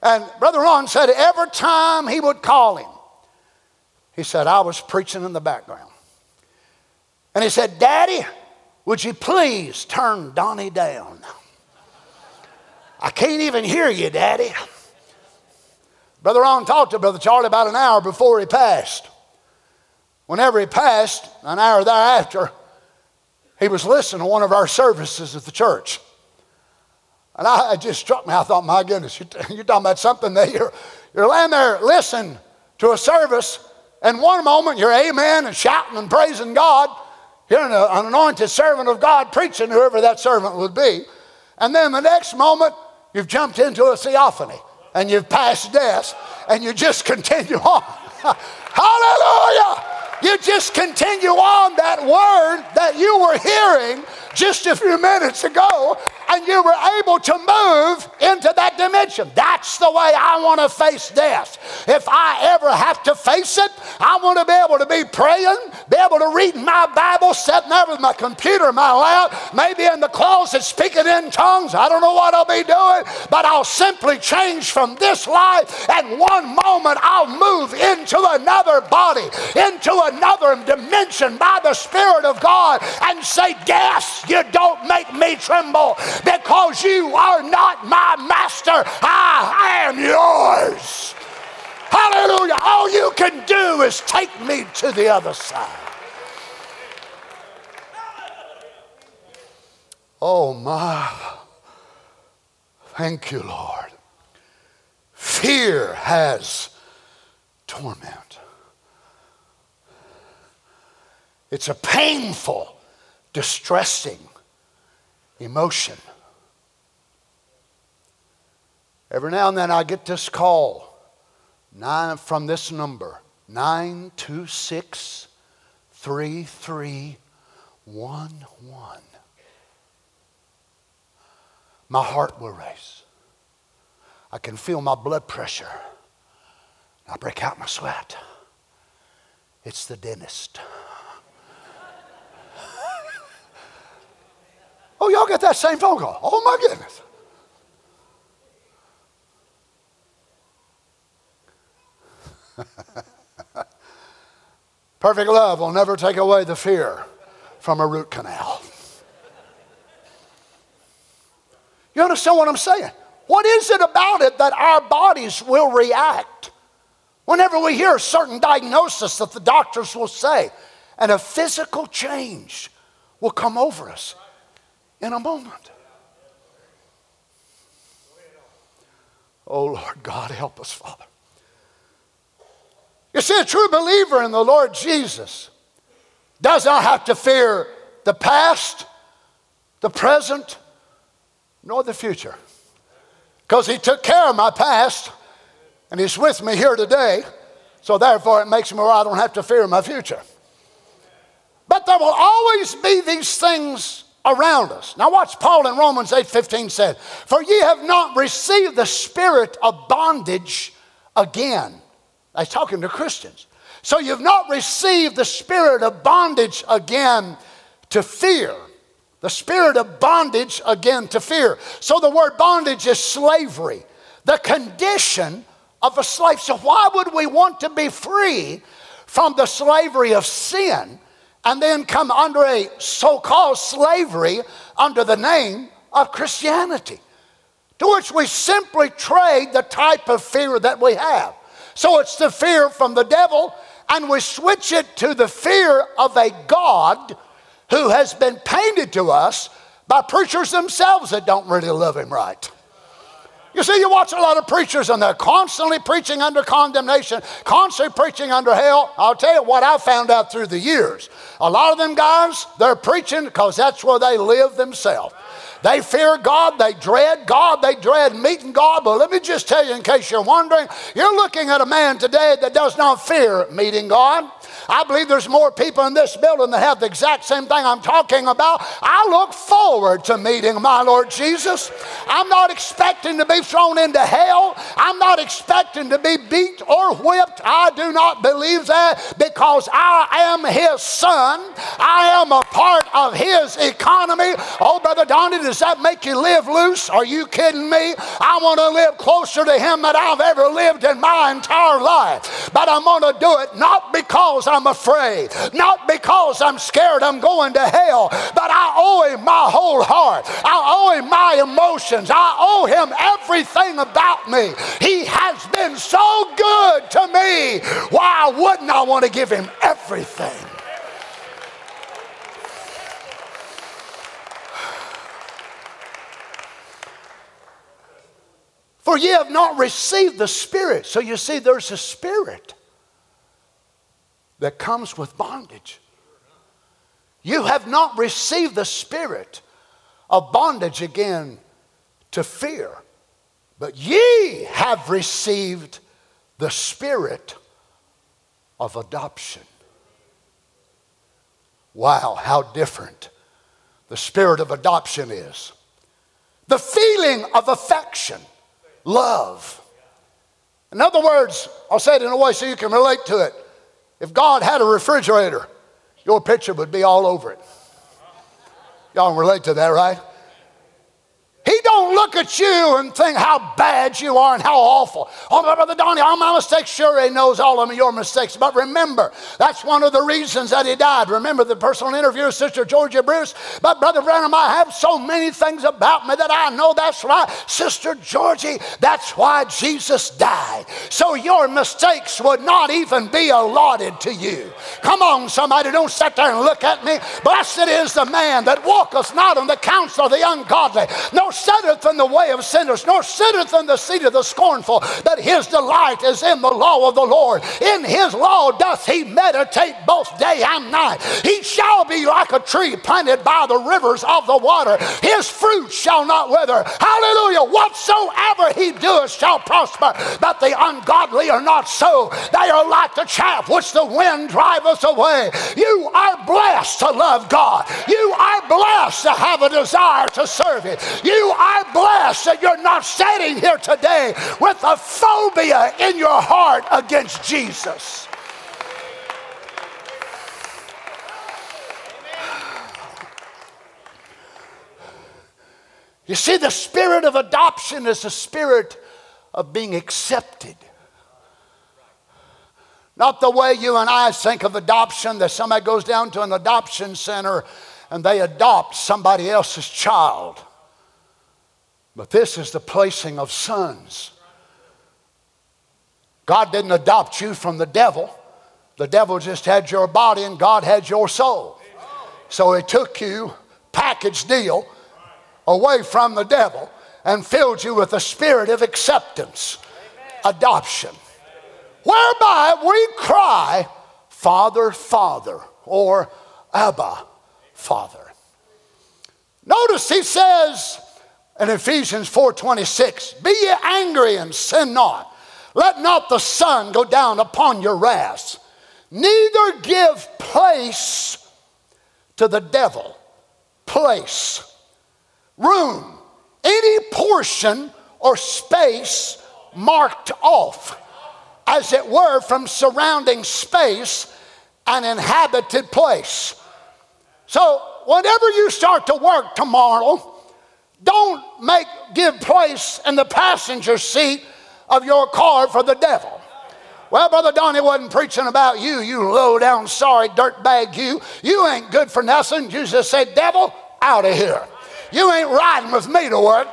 And Brother Ron said every time he would call him, he said, I was preaching in the background. And he said, Daddy, would you please turn Donny down? I can't even hear you, Daddy. Brother Ron talked to Brother Charlie about an hour before he passed. whenever he passed, an hour thereafter, he was listening to one of our services at the church. And I, it just struck me. I thought, my goodness, you're, talking about something that you're, you're laying there listening to a service, and one moment you're amen and shouting and praising God, hearing a, an anointed servant of God preaching, whoever that servant would be. And then the next moment, you've jumped into a theophany and you've passed death and you just continue on. Hallelujah! You just continue on that word that you were hearing just a few minutes ago and you were able to move into that dimension. That's the way I want to face death. If I ever have to face it, I want to be able to be praying, be able to read my Bible, sitting there with my computer, my lap, maybe in the closet speaking in tongues. I don't know what I'll be doing, but I'll simply change from this life, and one moment I'll move into another body, into another dimension by the Spirit of God, and say, Yes, you don't make me tremble because you are not my master. I am yours. Hallelujah. All you can do is take me to the other side. Oh, my. Thank you, Lord. Fear has torment. It's a painful, distressing emotion. Every now and then I get this call nine, from this number 926 3311. My heart will race. I can feel my blood pressure. I break out my sweat. It's the dentist. Oh, y'all get that same phone call. Oh, my goodness. Perfect love will never take away the fear from a root canal. You understand what I'm saying? What is it about it that our bodies will react whenever we hear a certain diagnosis that the doctors will say, and a physical change will come over us in a moment? Oh, Lord God, help us, Father. You see, a true believer in the Lord Jesus does not have to fear the past, the present, nor the future. Because he took care of my past and he's with me here today. So therefore, it makes me where I don't have to fear my future. But there will always be these things around us. Now watch Paul in Romans 8:15 said, "For ye have not received the spirit of bondage again He's talking to Christians. So you've not received the spirit of bondage again to fear. The spirit of bondage again to fear. So the word bondage is slavery, the condition of a slave. So why would we want to be free from the slavery of sin and then come under a so called slavery under the name of Christianity? To which we simply trade the type of fear that we have. So it's the fear from the devil, and we switch it to the fear of a God who has been painted to us by preachers themselves that don't really love him right. You see, you watch a lot of preachers and they're constantly preaching under condemnation, constantly preaching under hell. I'll tell you what I found out through the years. A lot of them guys, they're preaching because that's where they live themselves. They fear God, they dread God, they dread meeting God. But let me just tell you, in case you're wondering, you're looking at a man today that does not fear meeting God. I believe there's more people in this building that have the exact same thing I'm talking about. I look forward to meeting my Lord Jesus. I'm not expecting to be thrown into hell. I'm not expecting to be beat or whipped. I do not believe that because I am His son. I am a part of his economy. Oh, Brother Does that make you live loose? Are you kidding me? I want to live closer to him than I've ever lived in my entire life. But I'm going to do it not because I'm afraid, not because I'm scared I'm going to hell, but I owe him my whole heart. I owe him my emotions. I owe him everything about me. He has been so good to me. Why wouldn't I want to give him everything? For ye have not received the Spirit. So you see, there's a spirit that comes with bondage. You have not received the spirit of bondage again to fear, but ye have received the spirit of adoption. Wow, how different the spirit of adoption is. The feeling of affection, love. In other words, I'll say it in a way so you can relate to it. If God had a refrigerator, your picture would be all over it. Y'all relate to that, right? He don't look at you and think how bad you are and how awful. Oh, Brother Donny, all my mistakes. Sure, he knows all of your mistakes. But remember, that's one of the reasons that he died. Remember the personal interview Sister Georgie Bruce? But Brother Branham, I have so many things about me that I know that's right. Sister Georgie, that's why Jesus died. So your mistakes would not even be allotted to you. Come on, somebody, don't sit there and look at me. Blessed is the man that walketh not in the counsel of the ungodly, no nor sitteth in the way of sinners, nor sitteth in the seat of the scornful, but his delight is in the law of the Lord. In his law doth he meditate both day and night. He shall be like a tree planted by the rivers of the water. His fruit shall not wither. Hallelujah. Whatsoever he doeth shall prosper. But the ungodly are not so. They are like the chaff which the wind driveth away. You are blessed to love God. You are blessed to have a desire to serve Him. You you are blessed that you're not sitting here today with a phobia in your heart against Jesus. You see, the spirit of adoption is the spirit of being accepted. Not the way you and I think of adoption, that somebody goes down to an adoption center and they adopt somebody else's child. But this is the placing of sons. God didn't adopt you from the devil. The devil just had your body and God had your soul. So he took you, package deal, away from the devil and filled you with the spirit of acceptance, adoption, whereby we cry, Father, Father, or Abba, Father. Notice he says, in Ephesians 4:26, "Be ye angry and sin not. Let not the sun go down upon your wrath. Neither give place to the devil. Place, room, any portion or space marked off, as it were, from surrounding space, an inhabited place. So, whenever you start to work tomorrow, don't make give place in the passenger seat of your car for the devil. Well, Brother Donny wasn't preaching about you, you low down, sorry dirtbag you. You ain't good for nothing. You just say, devil, out of here. You ain't riding with me to work.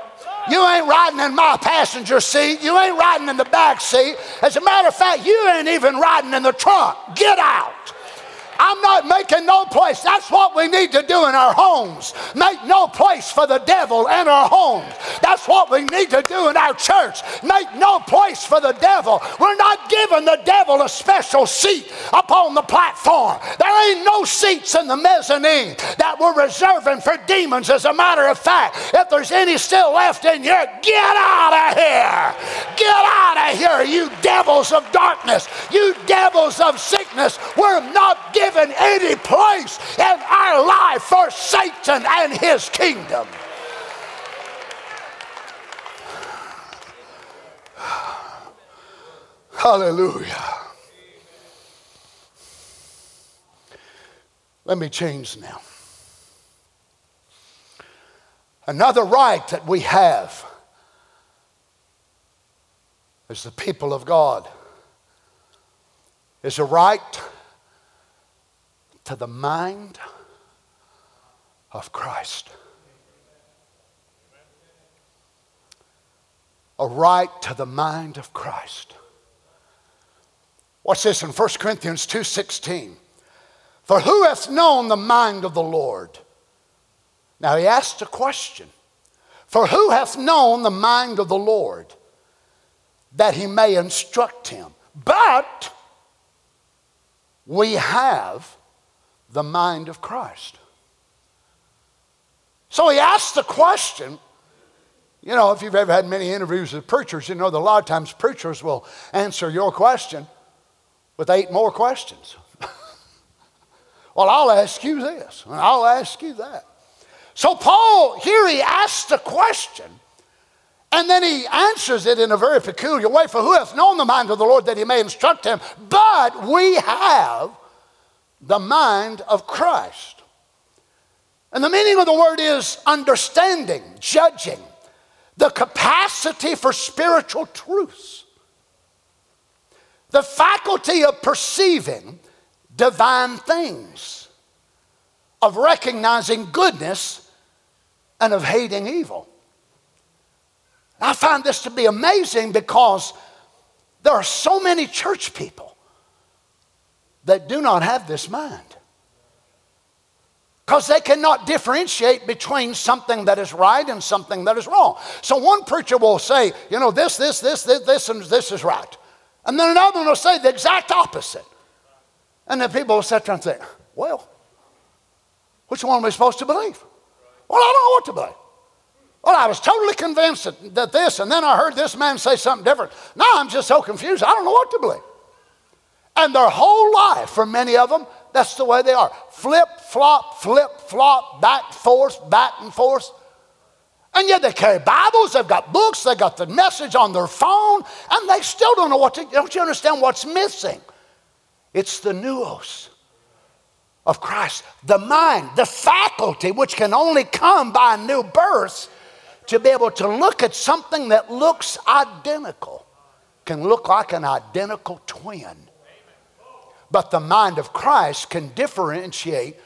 You ain't riding in my passenger seat. You ain't riding in the back seat. As a matter of fact, you ain't even riding in the trunk. Get out. I'm not making no place. That's what we need to do in our homes. Make no place for the devil in our homes. That's what we need to do in our church. Make no place for the devil. We're not giving the devil a special seat upon the platform. There ain't no seats in the mezzanine that we're reserving for demons. As a matter of fact, if there's any still left in here, get out of here. Get out of here, you devils of darkness, you devils of sickness. We're not giving given any place in our life for Satan and his kingdom. Hallelujah. Let me change now. Another right that we have as the people of God is a right to the mind of Christ. A right to the mind of Christ. Watch this in 1 Corinthians 2:16. For who hath known the mind of the Lord? Now he asked a question. For who hath known the mind of the Lord that he may instruct him? But we have the mind of Christ. So he asked the question. You know, if you've ever had many interviews with preachers, you know that a lot of times preachers will answer your question with eight more questions. well, I'll ask you this, and I'll ask you that. So, Paul, here he asks the question, and then he answers it in a very peculiar way. For who hath known the mind of the Lord that he may instruct him? But we have the mind of Christ. And the meaning of the word is understanding, judging, the capacity for spiritual truths, the faculty of perceiving divine things, of recognizing goodness, and of hating evil. I find this to be amazing because there are so many church people that do not have this mind. Because they cannot differentiate between something that is right and something that is wrong. So one preacher will say, you know, this, this, this, this, this, and this is right. And then another one will say the exact opposite. And then people will sit there and think, well, which one are we supposed to believe? Well, I don't know what to believe. Well, I was totally convinced that, that this, and then I heard this man say something different. Now I'm just so confused. I don't know what to believe. And their whole life, for many of them, that's the way they are. Flip, flop, flip, flop, back forth, back and forth. And yet they carry Bibles, they've got books, they got the message on their phone, and they still don't know what to. Don't you understand what's missing? It's the nous of Christ, the mind, the faculty, which can only come by a new birth, to be able to look at something that looks identical, can look like an identical twin. But the mind of Christ can differentiate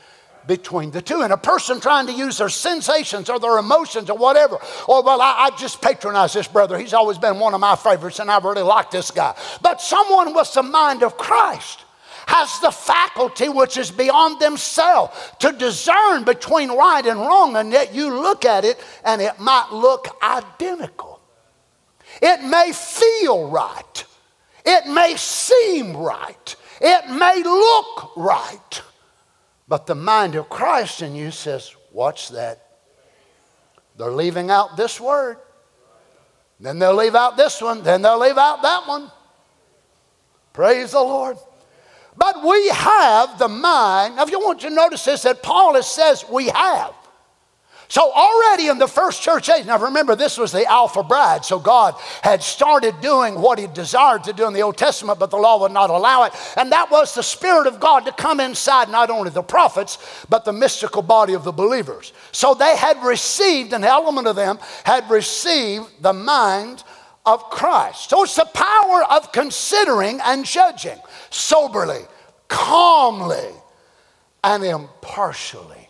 between the two. And a person trying to use their sensations or their emotions or whatever, or well, I, I, just patronize this brother. He's always been one of my favorites, and I really like this guy. But someone with the mind of Christ has the faculty which is beyond themselves to discern between right and wrong, and yet you look at it and it might look identical. It may feel right. It may seem right. It may look right, but the mind of Christ in you says, Watch that. They're leaving out this word. Then they'll leave out this one. Then they'll leave out that one. Praise the Lord. But we have the mind. Now, if you want to notice this, that Paul says we have. So, already in the first church age, now remember, this was the Alpha bride. So, God had started doing what He desired to do in the Old Testament, but the law would not allow it. And that was the Spirit of God to come inside not only the prophets, but the mystical body of the believers. So, they had received, an element of them had received the mind of Christ. So, it's the power of considering and judging soberly, calmly, and impartially.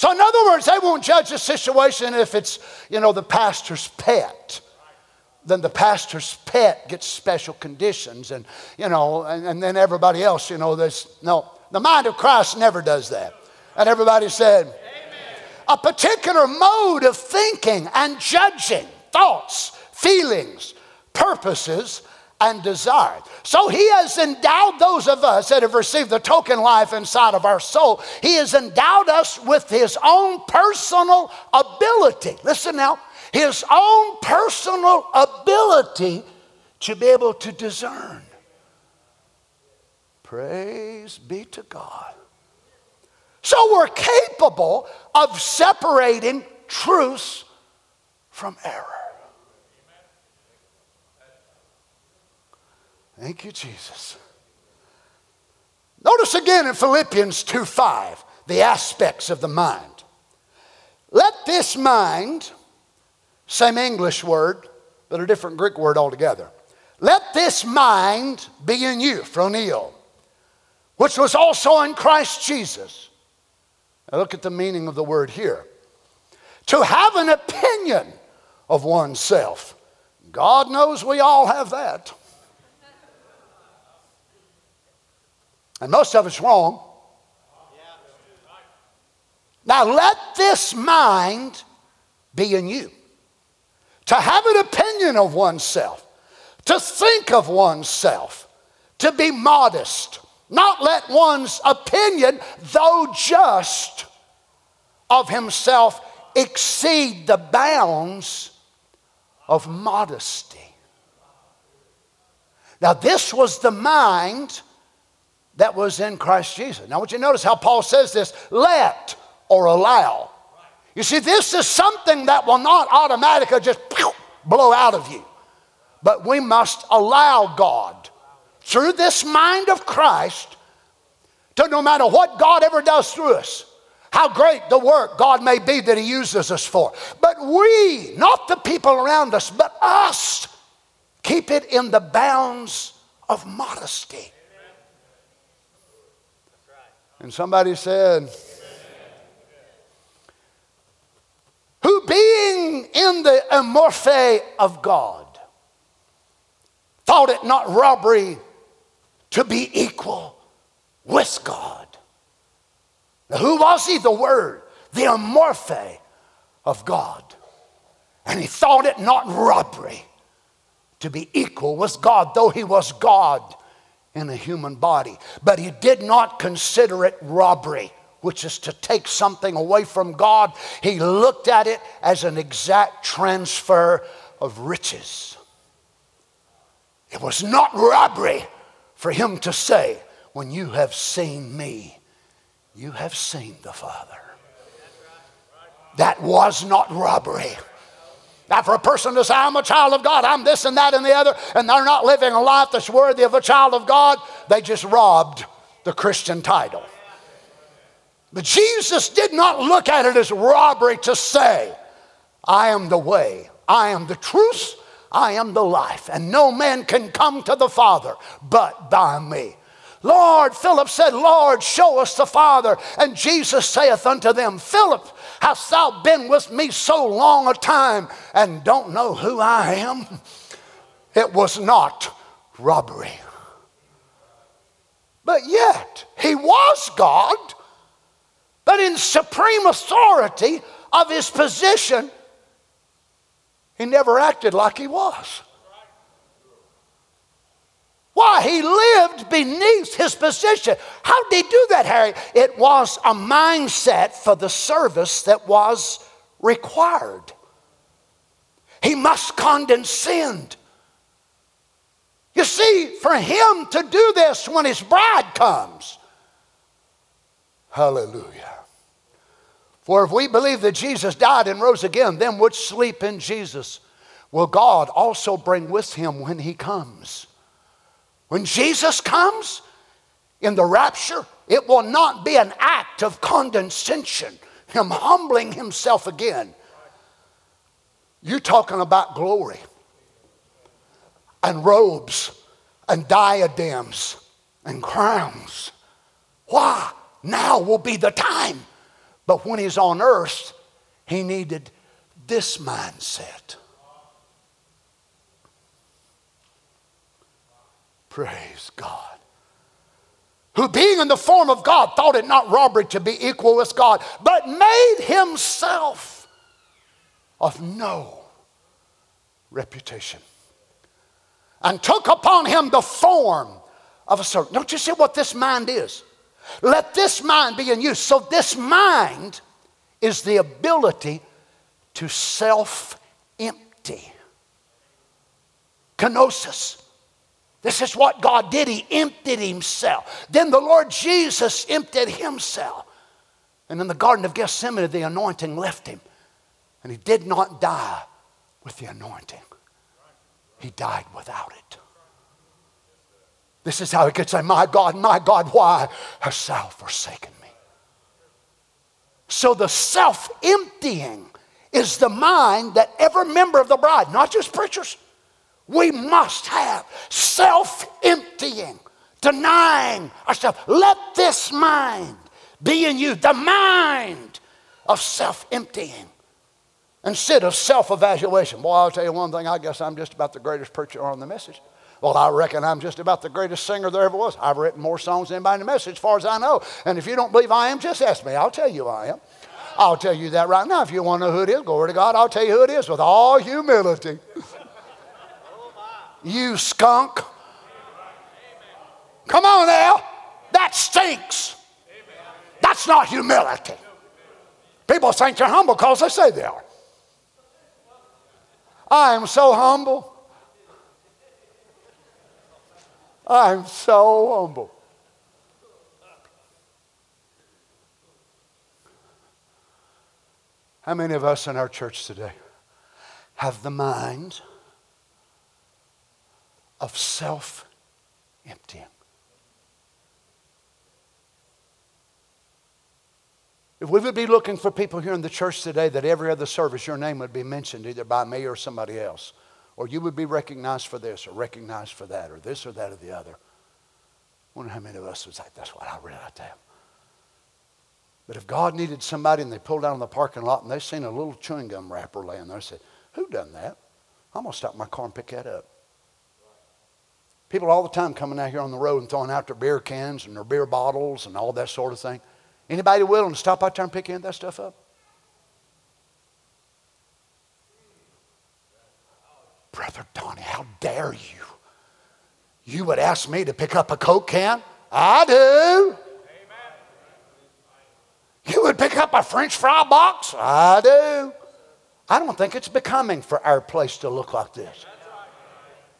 So, in other words, they won't judge a situation if it's, you know, the pastor's pet. Then the pastor's pet gets special conditions, and, you know, and, and then everybody else, you know, there's no, the mind of Christ never does that. And everybody said, Amen. a particular mode of thinking and judging thoughts, feelings, purposes, and desired. So he has endowed those of us that have received the token life inside of our soul, he has endowed us with his own personal ability. Listen now, his own personal ability to be able to discern. Praise be to God. So we're capable of separating truth from error. Thank you, Jesus. Notice again in Philippians 2 5 the aspects of the mind. Let this mind, same English word, but a different Greek word altogether. Let this mind be in you, phroneo, which was also in Christ Jesus. Now look at the meaning of the word here. To have an opinion of oneself. God knows we all have that. And most of it's wrong. Now let this mind be in you. To have an opinion of oneself, to think of oneself, to be modest, not let one's opinion, though just, of himself exceed the bounds of modesty. Now, this was the mind that was in Christ Jesus. Now, would you notice how Paul says this? Let or allow. You see, this is something that will not automatically just blow out of you. But we must allow God, through this mind of Christ, to no matter what God ever does through us, how great the work God may be that He uses us for. But we, not the people around us, but us, keep it in the bounds of modesty. And somebody said, who being in the amorphe of God, thought it not robbery to be equal with God. Now, who was he? The Word, the amorphe of God. And he thought it not robbery to be equal with God, though he was God in a human body. But he did not consider it robbery, which is to take something away from God. He looked at it as an exact transfer of riches. It was not robbery for him to say, When you have seen me, you have seen the Father. That was not robbery. Now, for a person to say, I'm a child of God, I'm this and that and the other, and they're not living a life that's worthy of a child of God, they just robbed the Christian title. But Jesus did not look at it as robbery to say, I am the way, I am the truth, I am the life, and no man can come to the Father but by me. Lord, Philip said, Lord, show us the Father. And Jesus saith unto them, Philip, Hast thou been with me so long a time and don't know who I am? It was not robbery. But yet, he was God, but in supreme authority of his position, he never acted like he was. Why? He lived beneath his position. How did he do that, Harry? It was a mindset for the service that was required. He must condescend. You see, for him to do this when his bride comes, hallelujah. For if we believe that Jesus died and rose again, them which sleep in Jesus will God also bring with him when he comes. When Jesus comes in the rapture, it will not be an act of condescension, him humbling himself again. You're talking about glory and robes and diadems and crowns. Why? Now will be the time. But when he's on earth, he needed this mindset. Praise God. Who, being in the form of God, thought it not robbery to be equal with God, but made himself of no reputation and took upon him the form of a servant. Don't you see what this mind is? Let this mind be in you. So, this mind is the ability to self empty. Kenosis. This is what God did. He emptied himself. Then the Lord Jesus emptied himself. And in the Garden of Gethsemane, the anointing left him. And he did not die with the anointing, he died without it. This is how he could say, My God, my God, why hast thou forsaken me? So the self emptying is the mind that every member of the bride, not just preachers, we must have self emptying, denying ourselves. Let this mind be in you, the mind of self emptying instead of self evaluation. Boy, I'll tell you one thing, I guess I'm just about the greatest preacher on the message. Well, I reckon I'm just about the greatest singer there ever was. I've written more songs than anybody in the message, as far as I know. And if you don't believe I am, just ask me. I'll tell you I am. I'll tell you that right now. If you want to know who it is, glory to God, I'll tell you who it is with all humility. you skunk. Come on now. That stinks. That's not humility. People think they're humble because they say they are. I am so humble. I'm so humble. How many of us in our church today have the mind of self emptying? If we would be looking for people here in the church today that every other service your name would be mentioned either by me or somebody else, or you would be recognized for this or recognized for that, or this or that or the other. I wonder how many of us would say, that's what I really like to. But if God needed somebody and they pulled down in the parking lot and they seen a little chewing gum wrapper laying there, they said, Who done that? I'm going to stop my car and pick that up. People all the time coming out here on the road and throwing out their beer cans and their beer bottles and all that sort of thing. Anybody willing to stop out there and pick any of that stuff up? Brother Donny, how dare you? You would ask me to pick up a Coke can? I do. You would pick up a French fry box? I do. I don't think it's becoming for our place to look like this.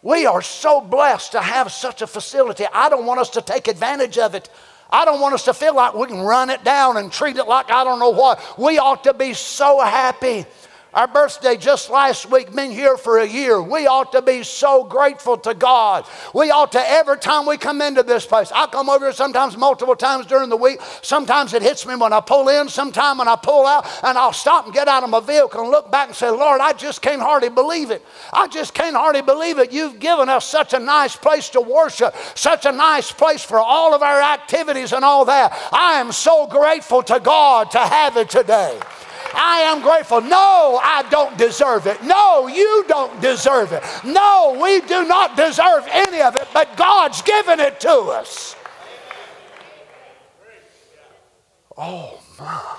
We are so blessed to have such a facility. I don't want us to take advantage of it. I don't want us to feel like we can run it down and treat it like I don't know what. We ought to be so happy our birthday just last week, been here for a year. We ought to be so grateful to God. We ought to, every time we come into this place, I come over here sometimes multiple times during the week. Sometimes it hits me when I pull in, sometime when I pull out, and I'll stop and get out of my vehicle and look back and say, Lord, I just can't hardly believe it. I just can't hardly believe it. You've given us such a nice place to worship, such a nice place for all of our activities and all that. I am so grateful to God to have it today. I am grateful. No, I don't deserve it. No, you don't deserve it. No, we do not deserve any of it, but God's given it to us. Oh, my.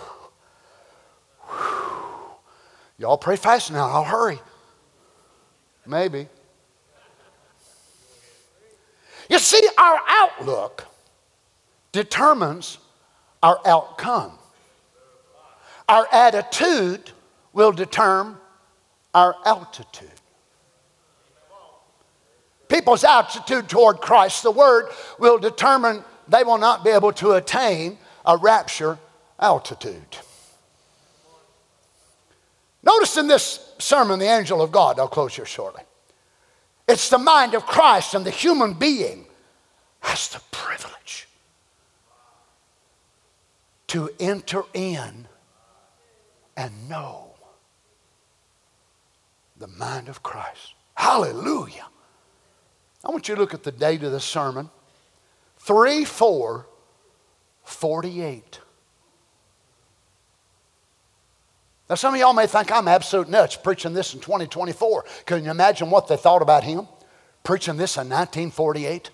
Y'all pray fast now. I'll hurry. Maybe. You see, our outlook determines our outcome. Our attitude will determine our altitude. People's attitude toward Christ, the Word, will determine they will not be able to attain a rapture altitude. Notice in this sermon, the angel of God, I'll close here shortly. It's the mind of Christ, and the human being has the privilege to enter in and know the mind of Christ. Hallelujah. I want you to look at the date of the sermon 3 4 48. Now, some of y'all may think I'm absolute nuts preaching this in 2024. Can you imagine what they thought about him preaching this in 1948?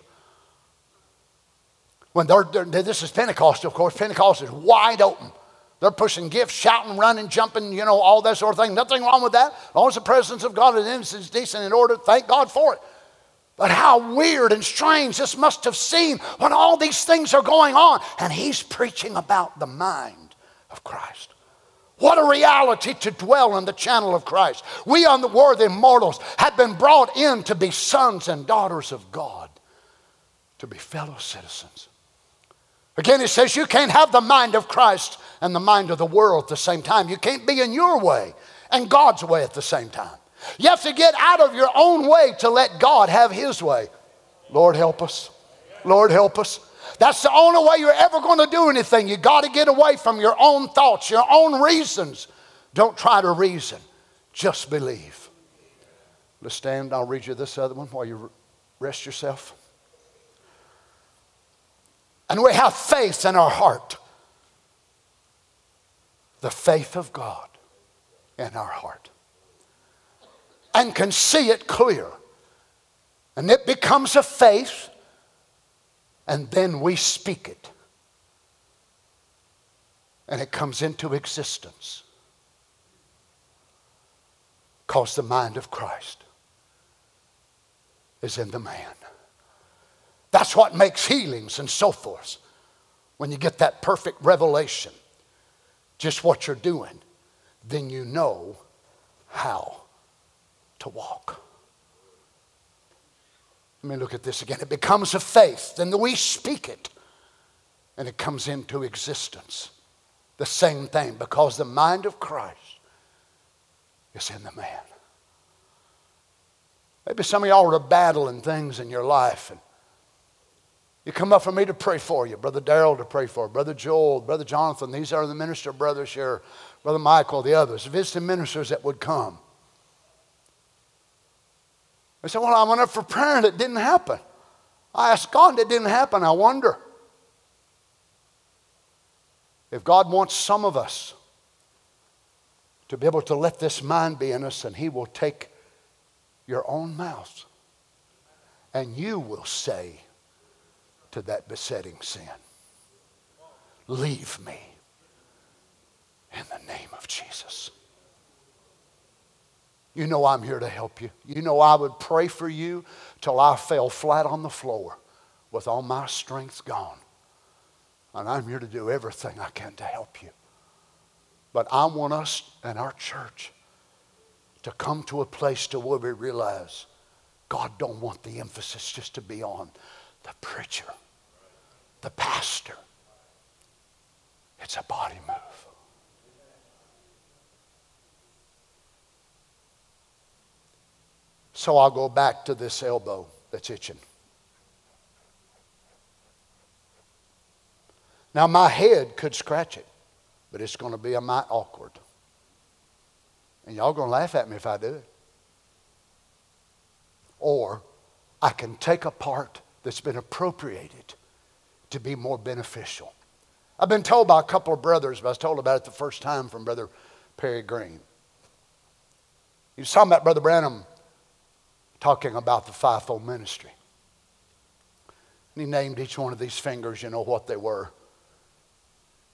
When they're, they're, this is Pentecost, of course, Pentecost is wide open. They're pushing gifts, shouting, running, jumping, you know, all that sort of thing. Nothing wrong with that. As long as the presence of God is decent in order, thank God for it. But how weird and strange this must have seemed when all these things are going on. And he's preaching about the mind of Christ. What a reality to dwell in the channel of Christ. We unworthy mortals have been brought in to be sons and daughters of God, to be fellow citizens. Again, he says you can't have the mind of Christ and the mind of the world at the same time. You can't be in your way and God's way at the same time. You have to get out of your own way to let God have His way. Lord, help us. Lord, help us. That's the only way you're ever going to do anything. You got to get away from your own thoughts, your own reasons. Don't try to reason, just believe. Let's stand. I'll read you this other one while you rest yourself. And we have faith in our heart. The faith of God in our heart. And can see it clear. And it becomes a faith, and then we speak it. And it comes into existence. Because the mind of Christ is in the man. That's what makes healings and so forth. When you get that perfect revelation, just what you're doing, then you know how to walk. Let me look at this again. It becomes a faith, then we speak it, and it comes into existence. The same thing, because the mind of Christ is in the man. Maybe some of y'all are battling things in your life, and you come up for me to pray for you, Brother Darrell to pray for, Brother Joel, Brother Jonathan. These are the minister brothers here, Brother Michael, the others, visiting ministers that would come. I said, Well, I went up for prayer and it didn't happen. I asked God, it didn't happen. I wonder if God wants some of us to be able to let this mind be in us, and He will take your own mouth and you will say to that besetting sin, Leave me in the name of Jesus. You know I'm here to help you. You know I would pray for you till I fell flat on the floor with all my strength gone. And I'm here to do everything I can to help you. But I want us and our church to come to a place to where we realize God don't want the emphasis just to be on the preacher, the pastor. It's a body move. So I'll go back to this elbow that's itching. Now, my head could scratch it, but it's going to be a mite awkward. And y'all going to laugh at me if I do it. Or I can take a part that's been appropriated to be more beneficial. I've been told by a couple of brothers, but I was told about it the first time from Brother Perry Green. He was talking about Brother Branham talking about the fivefold ministry. And he named each one of these fingers, you know what they were.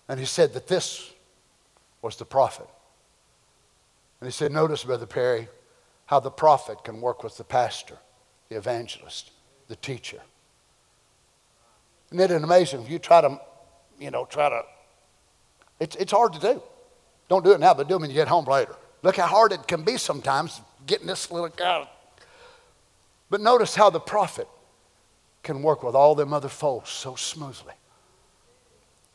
And he said that this was the prophet. And he said, Notice, Brother Perry, how the prophet can work with the pastor, the evangelist, the teacher. Isn't it amazing? If you try to, you know, try to, it's, it's hard to do. Don't do it now, but do it when you get home later. Look how hard it can be sometimes getting this little guy but notice how the prophet can work with all them other folks so smoothly.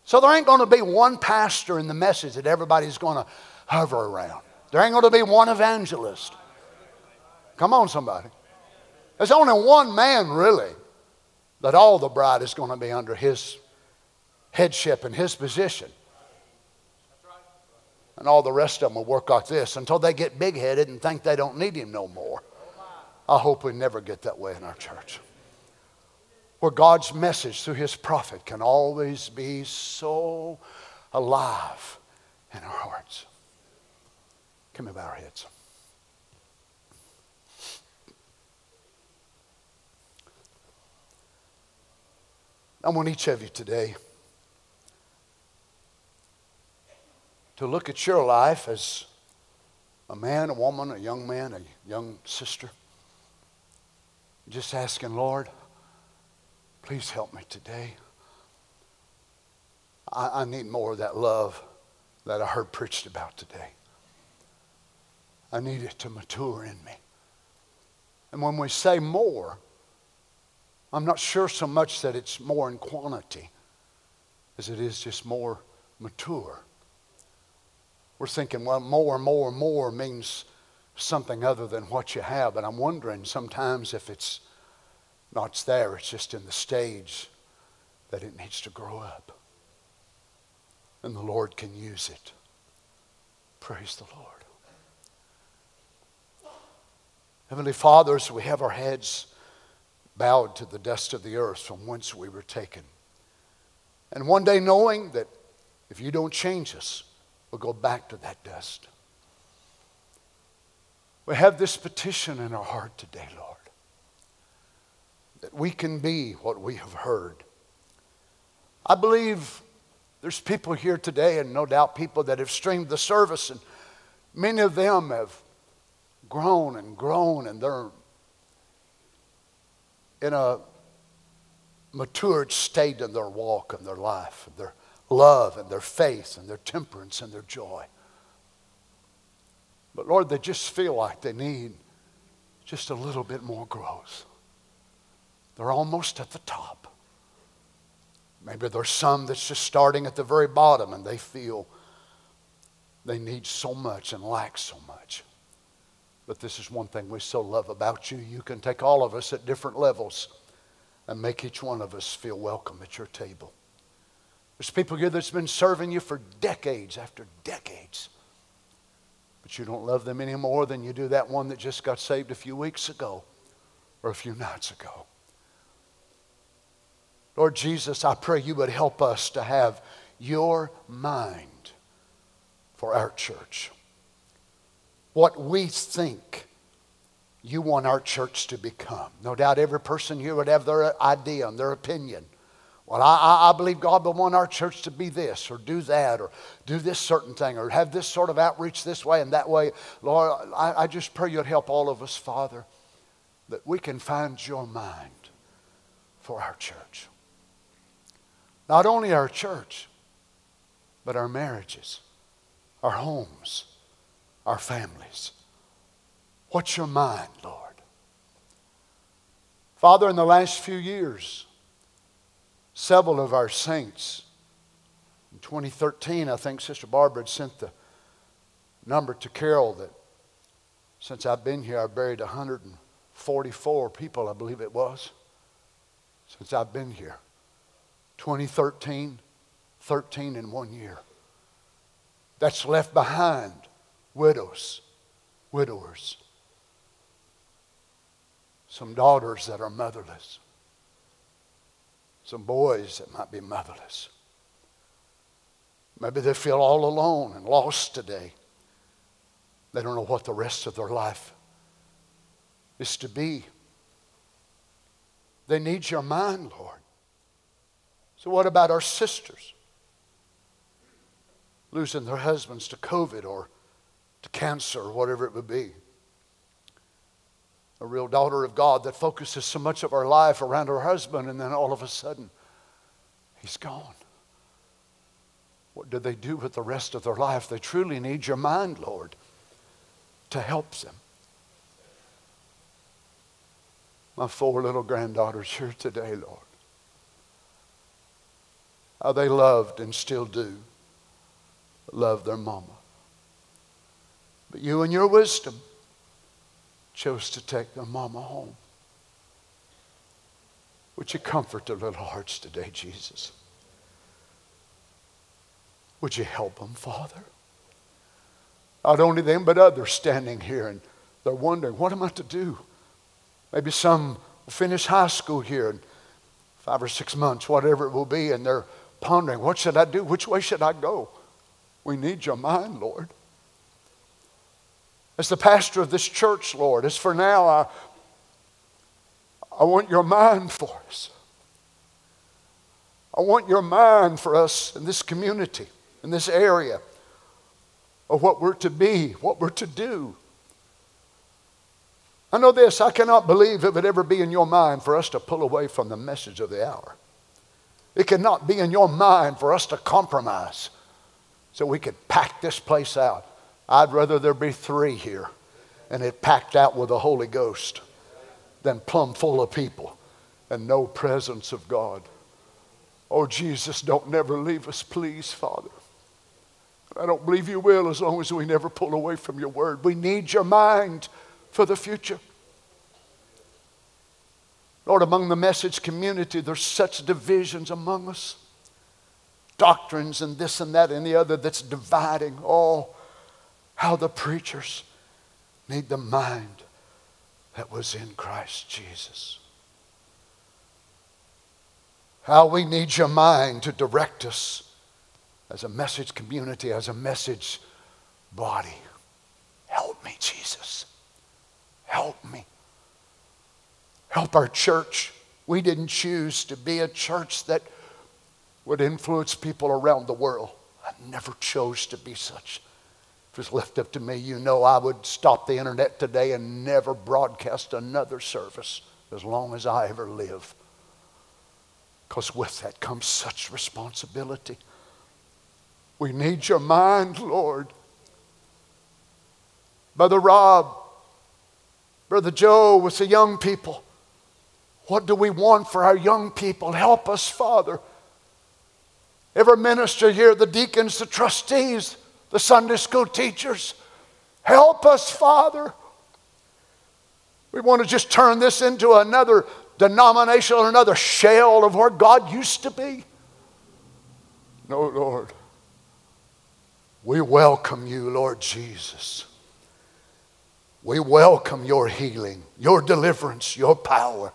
So there ain't going to be one pastor in the message that everybody's going to hover around. There ain't going to be one evangelist. Come on, somebody. There's only one man, really, that all the bride is going to be under his headship and his position. And all the rest of them will work like this until they get big headed and think they don't need him no more. I hope we never get that way in our church. Where God's message through his prophet can always be so alive in our hearts. We bow our heads? I want each of you today to look at your life as a man, a woman, a young man, a young sister just asking, Lord, please help me today. I, I need more of that love that I heard preached about today. I need it to mature in me. And when we say more, I'm not sure so much that it's more in quantity as it is just more mature. We're thinking, well, more, more, more means something other than what you have. And I'm wondering sometimes if it's not there, it's just in the stage that it needs to grow up. And the Lord can use it. Praise the Lord. Heavenly Father, as we have our heads bowed to the dust of the earth from whence we were taken, and one day knowing that if you don't change us, we'll go back to that dust. We have this petition in our heart today, Lord, that we can be what we have heard. I believe there's people here today, and no doubt people that have streamed the service, and many of them have grown and grown, and they're in a matured state in their walk and their life, and their love and their faith and their temperance and their joy. But Lord, they just feel like they need just a little bit more growth. They're almost at the top. Maybe there's some that's just starting at the very bottom and they feel they need so much and lack so much. But this is one thing we so love about you. You can take all of us at different levels and make each one of us feel welcome at your table. There's people here that's been serving you for decades after decades. But you don't love them any more than you do that one that just got saved a few weeks ago or a few nights ago. Lord Jesus, I pray you would help us to have your mind for our church what we think you want our church to become. No doubt every person here would have their idea and their opinion. Well, I, I believe God will want our church to be this or do that or do this certain thing or have this sort of outreach this way and that way. Lord, I, I just pray you'd help all of us, Father, that we can find your mind for our church. Not only our church, but our marriages, our homes, our families. What's your mind, Lord? Father, in the last few years, several of our saints, in 2013, I think Sister Barbara had sent the number to Carol that since I've been here, I've buried 144 people, I believe it was, since I've been here. 2013, 13 in one year. That's left behind widows, widowers, some daughters that are motherless, some boys that might be motherless. Maybe they feel all alone and lost today. They don't know what the rest of their life is to be. They need your mind, Lord. So, what about our sisters? Losing their husbands to COVID or to cancer or whatever it would be. A real daughter of God that focuses so much of our life around her husband, and then all of a sudden, he's gone. What do they do with the rest of their life? They truly need your mind, Lord, to help them. My four little granddaughters here today, Lord. How they loved and still do love their mama. But you, in your wisdom, chose to take their mama home. Would you comfort their little hearts today, Jesus? Would you help them, Father? Not only them, but others standing here and they're wondering, what am I to do? Maybe some will finish high school here in five or six months, whatever it will be, and they're pondering, what should I do? Which way should I go? We need your mind, Lord. As the pastor of this church, Lord, as for now, I, I want your mind for us. I want your mind for us in this community, in this area, of what we're to be, what we're to do. I know this, I cannot believe it would ever be in your mind for us to pull away from the message of the hour. It cannot be in your mind for us to compromise so we could pack this place out. I'd rather there be three here and it packed out with the Holy Ghost than plumb full of people and no presence of God. Oh, Jesus, don't never leave us, please, Father. I don't believe you will as long as we never pull away from your word. We need your mind for the future. Lord, among the message community, there's such divisions among us. Doctrines and this and that and the other that's dividing. Oh, how the preachers need the mind that was in Christ Jesus. How we need your mind to direct us as a message community, as a message body. Help me, Jesus. Help me. Help our church. We didn't choose to be a church that would influence people around the world. I never chose to be such. Was left up to me, you know I would stop the internet today and never broadcast another service as long as I ever live. Because with that comes such responsibility. We need your mind, Lord. Brother Rob, Brother Joe with the young people. What do we want for our young people? Help us, Father. Every minister here, the deacons, the trustees, the Sunday school teachers, help us, Father. We want to just turn this into another denomination or another shell of where God used to be. No, Lord. We welcome you, Lord Jesus. We welcome your healing, your deliverance, your power.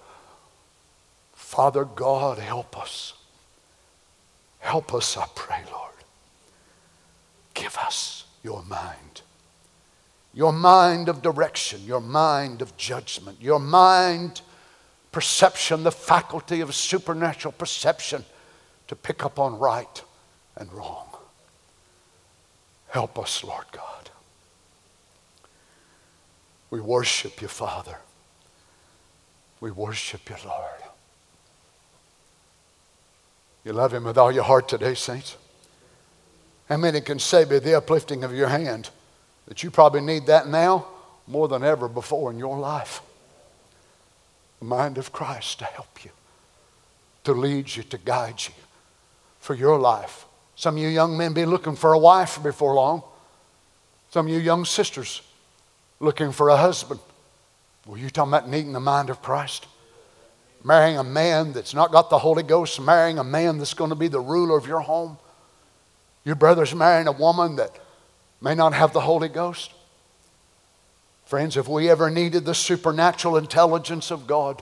Father God, help us. Help us, I pray, Lord. Give us your mind. Your mind of direction, your mind of judgment, your mind perception, the faculty of supernatural perception to pick up on right and wrong. Help us, Lord God. We worship you, Father. We worship you, Lord. You love him with all your heart today, saints? How many can say by the uplifting of your hand that you probably need that now more than ever before in your life? The mind of Christ to help you, to lead you, to guide you for your life. Some of you young men be looking for a wife before long. Some of you young sisters looking for a husband. Were you talking about needing the mind of Christ? Marrying a man that's not got the Holy Ghost, marrying a man that's going to be the ruler of your home. Your brother's marrying a woman that may not have the Holy Ghost. Friends, if we ever needed the supernatural intelligence of God,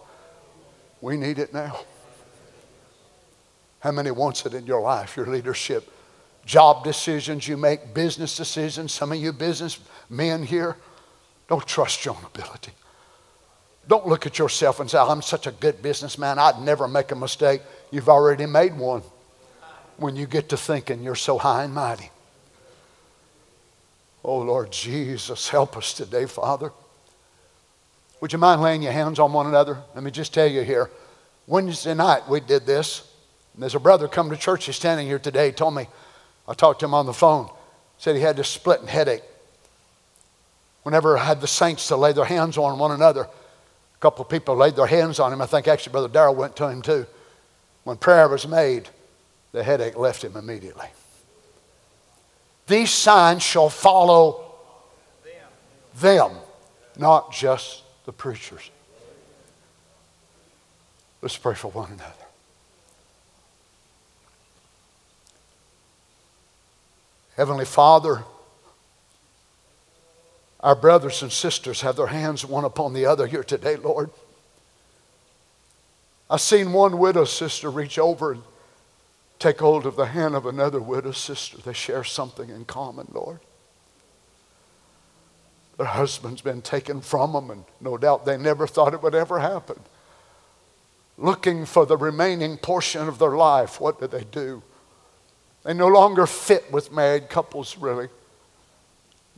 we need it now. How many wants it in your life, your leadership? Job decisions you make, business decisions. Some of you business men here, don't trust your own ability. Don't look at yourself and say, I'm such a good businessman, I'd never make a mistake. You've already made one when you get to thinking you're so high and mighty. Oh, Lord Jesus, help us today, Father. Would you mind laying your hands on one another? Let me just tell you here. Wednesday night we did this. And there's a brother come to church, he's standing here today, told me, I talked to him on the phone, said he had this splitting headache. Whenever I had the saints to lay their hands on one another, a couple of people laid their hands on him. I think actually Brother Darrell went to him too. When prayer was made, the headache left him immediately. These signs shall follow them, not just the preachers. Let's pray for one another. Heavenly Father, our brothers and sisters have their hands one upon the other here today, Lord. I've seen one widow sister reach over and take hold of the hand of another widow sister. They share something in common, Lord. Their husband's been taken from them, and no doubt they never thought it would ever happen. Looking for the remaining portion of their life, what do they do? They no longer fit with married couples, really.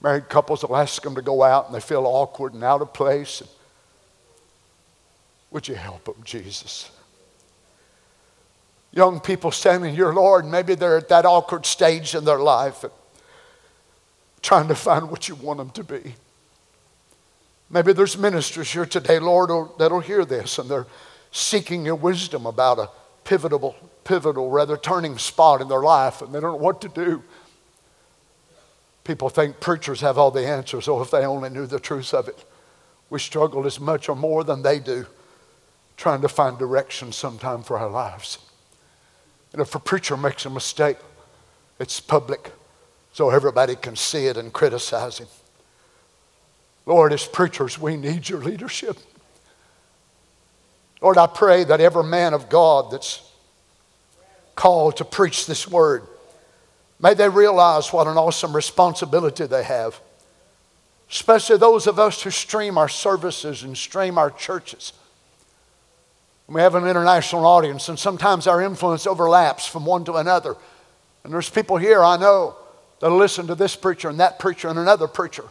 Married couples will ask them to go out and they feel awkward and out of place. Would you help them, Jesus? Young people standing here, Lord, maybe they're at that awkward stage in their life, trying to find what you want them to be. Maybe there's ministers here today, Lord, that'll hear this and they're seeking your wisdom about a pivotal, pivotal, rather turning spot in their life and they don't know what to do. People think preachers have all the answers, oh, if they only knew the truth of it. We struggle as much or more than they do trying to find direction sometime for our lives. And if a preacher makes a mistake, it's public so everybody can see it and criticize him. Lord, as preachers, we need your leadership. Lord, I pray that every man of God that's called to preach this word, may they realize what an awesome responsibility they have. Especially those of us who stream our services and stream our churches. We have an international audience, and sometimes our influence overlaps from one to another. And there's people here I know that'll listen to this preacher and that preacher and another preacher.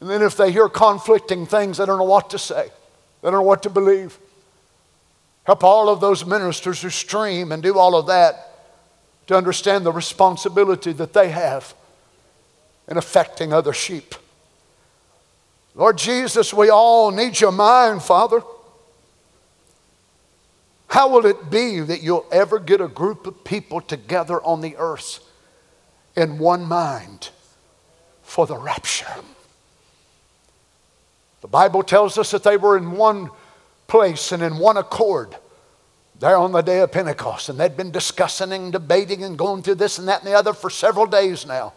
And then if they hear conflicting things, they don't know what to say, they don't know what to believe. Help all of those ministers who stream and do all of that to understand the responsibility that they have in affecting other sheep. Lord Jesus, we all need your mind, Father. How will it be that you'll ever get a group of people together on the earth in one mind for the rapture? The Bible tells us that they were in one place and in one accord there on the day of Pentecost, and they'd been discussing and debating and going through this and that and the other for several days now.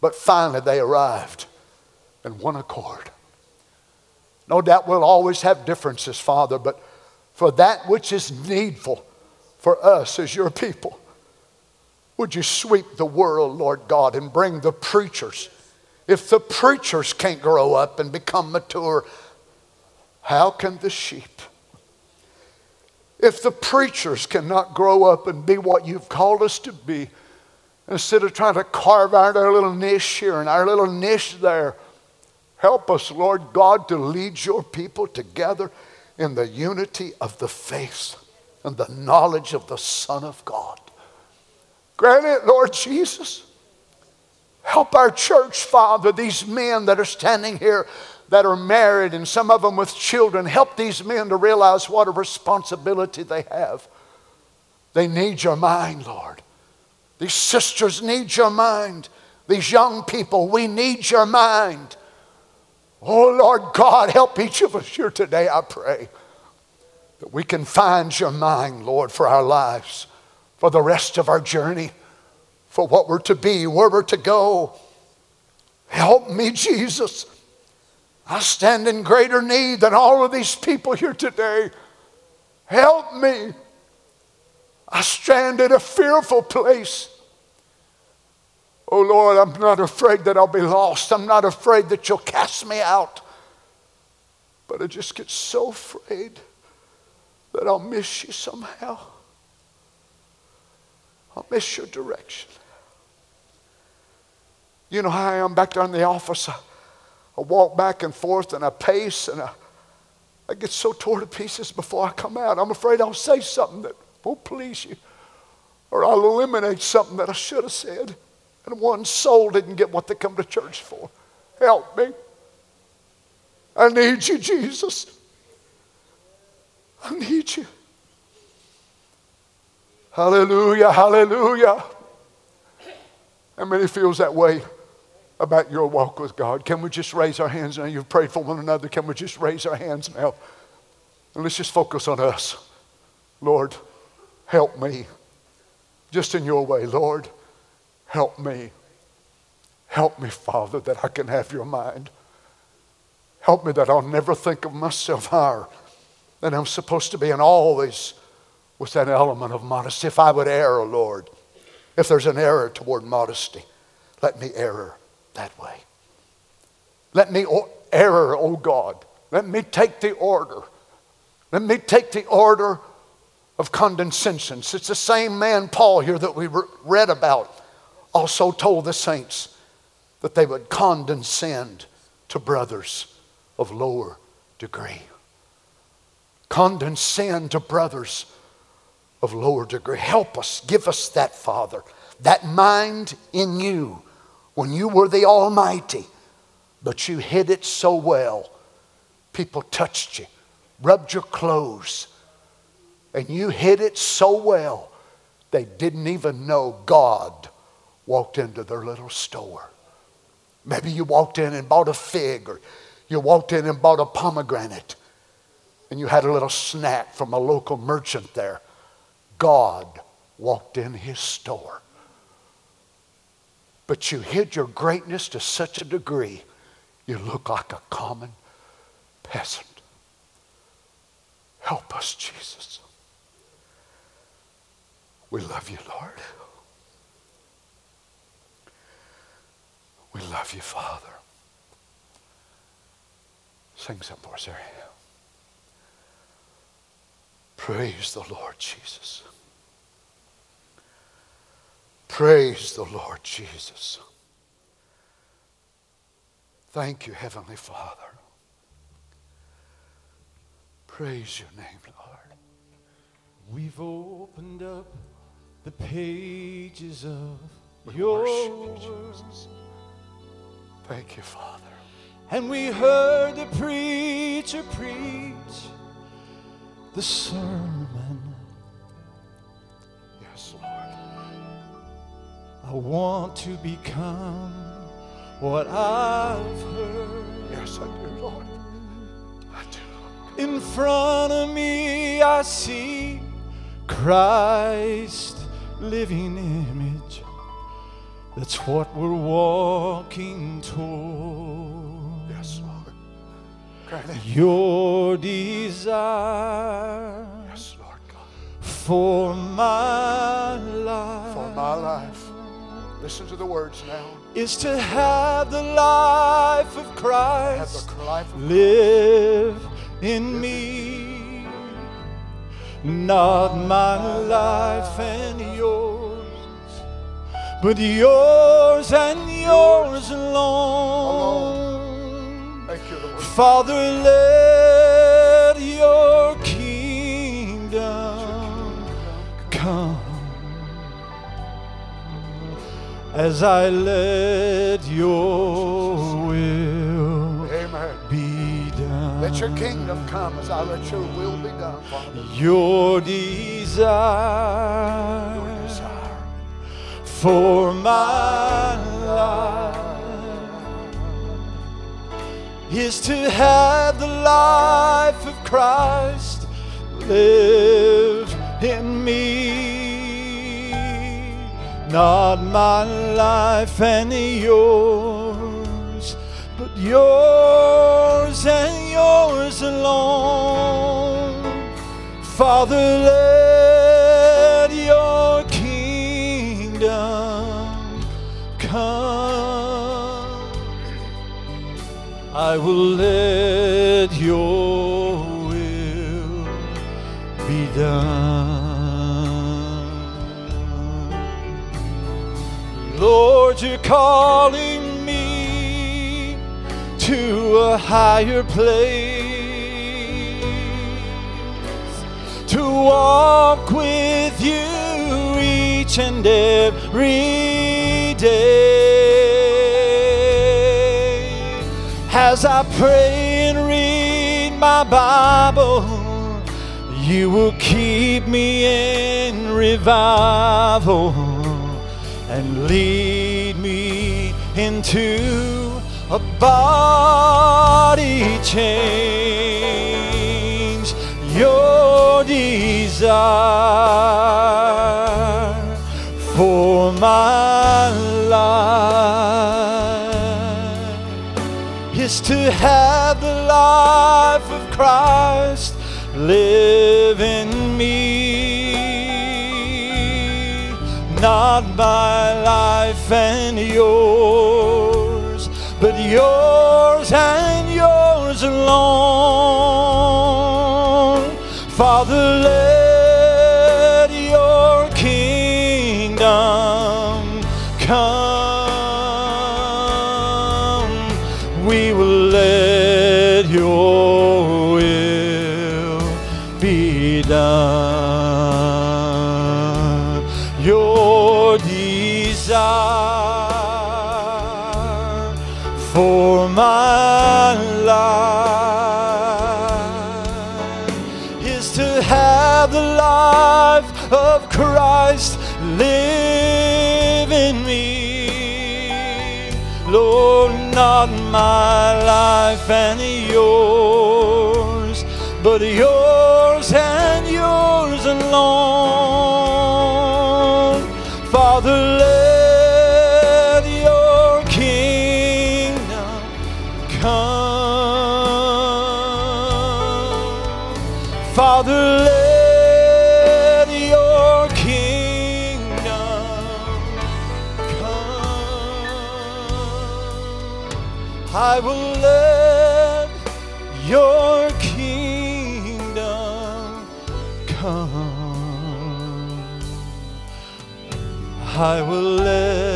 But finally, they arrived in one accord. No doubt we'll always have differences, Father, but for that which is needful for us as your people. Would you sweep the world, Lord God, and bring the preachers? If the preachers can't grow up and become mature, how can the sheep? If the preachers cannot grow up and be what you've called us to be, instead of trying to carve out our little niche here and our little niche there, help us, Lord God, to lead your people together in the unity of the faith and the knowledge of the Son of God. Grant it, Lord Jesus. Help our church, Father, these men that are standing here that are married and some of them with children. Help these men to realize what a responsibility they have. They need your mind, Lord. These sisters need your mind. These young people, we need your mind. Oh, Lord God, help each of us here today, I pray, that we can find your mind, Lord, for our lives, for the rest of our journey, for what we're to be, where we're to go. Help me, Jesus. I stand in greater need than all of these people here today. Help me. I stand in a fearful place. Oh Lord, I'm not afraid that I'll be lost. I'm not afraid that you'll cast me out. But I just get so afraid that I'll miss you somehow. I'll miss your direction. You know how I am back there in the office. I, I walk back and forth and I pace and I, I get so torn to pieces before I come out. I'm afraid I'll say something that won't please you or I'll eliminate something that I should have said and one soul didn't get what they come to church for. Help me. I need you, Jesus. I need you. Hallelujah, hallelujah. How many feels that way about your walk with God? Can we just raise our hands now? You've prayed for one another. Can we just raise our hands now? And let's just focus on us. Lord, help me. Just in your way, Lord. Help me. Help me, Father, that I can have your mind. Help me that I'll never think of myself higher than I'm supposed to be, and always with that element of modesty. If I would err, Lord, if there's an error toward modesty, let me err that way. Let me err, oh God. Let me take the order. Let me take the order of condescension. It's the same man, Paul, here that we read about also told the saints that they would condescend to brothers of lower degree. Condescend to brothers of lower degree. Help us, give us that, Father, that mind in you when you were the Almighty, but you hid it so well. People touched you, rubbed your clothes, and you hid it so well they didn't even know God walked into their little store. Maybe you walked in and bought a fig, or you walked in and bought a pomegranate. and you had a little snack from a local merchant there, God walked in his store. But you hid your greatness to such a degree, you look like a common peasant. Help us, Jesus. We love you, Lord. We love you, Father. Sing some for us, Harry. Praise the Lord Jesus. Praise the Lord Jesus. Thank you, Heavenly Father. Praise your name, Lord. We've opened up the pages of your worship word, Jesus. Thank you, Father. and we heard the preacher preach the sermon. Yes, Lord. I want to become what I've heard. Yes, I do, Lord. I do. In front of me, I see Christ living image. That's what we're walking toward. Yes, Lord. It. Your desire Yes, Lord God. for my life For my life. Listen to the words now. is to have the life of Christ life of live in me. Not my life and yours, but yours and yours alone. You, Father, let your kingdom come as I let your will Amen. be done. Let your kingdom come as I let your will be done, Father. Your desire. For my life is to have the life of Christ live in me. Not my life and yours, but yours and yours alone. Father, I will let your will be done. Lord, you're calling me to a higher place to walk with you each and every day. As I pray and read my Bible, you will keep me in revival and lead me into a body change. Your desire for my life is to have the life of Christ live in me. Not my life and yours, but yours and yours alone. Father, Christ live in me. Lord, not my life and yours, but yours and yours alone. I will let your kingdom come. I will let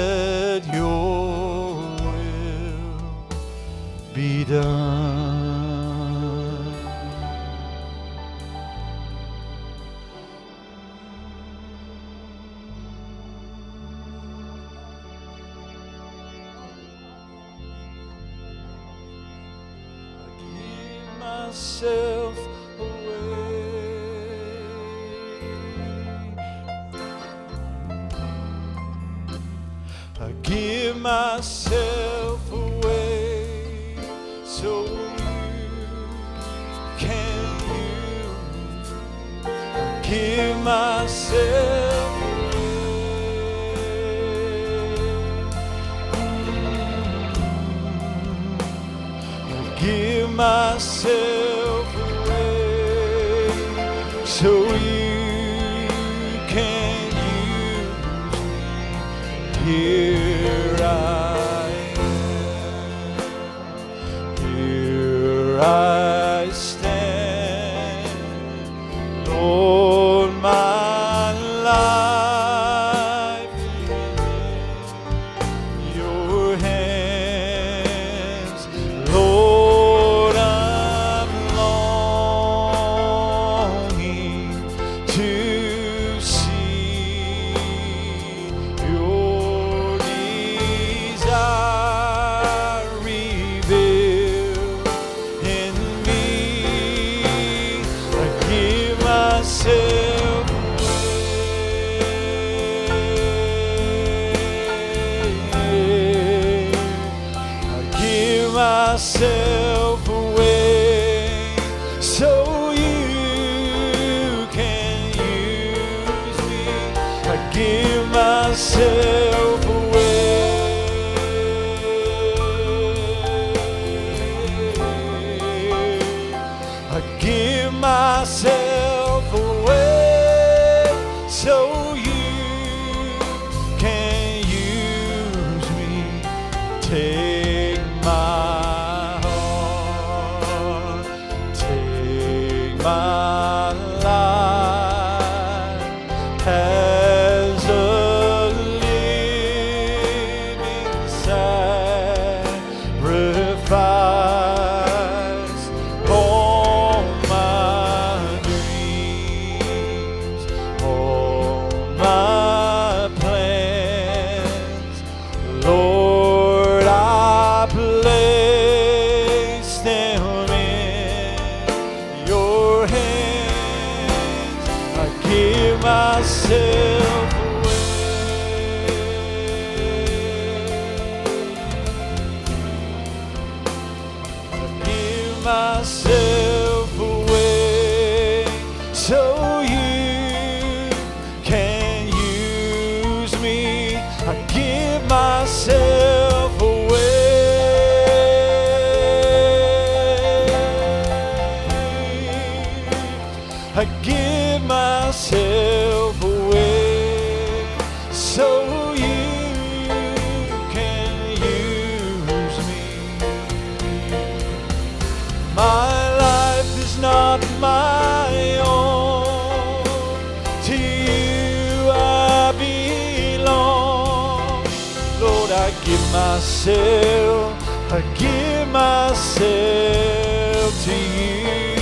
myself away. I give myself away so you can hear. I give myself give myself give myself, I give myself to you.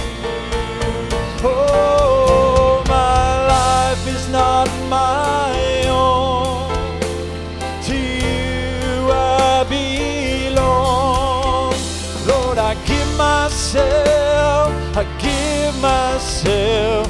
Oh, my life is not my own. To you I belong. Lord, I give myself, I give myself.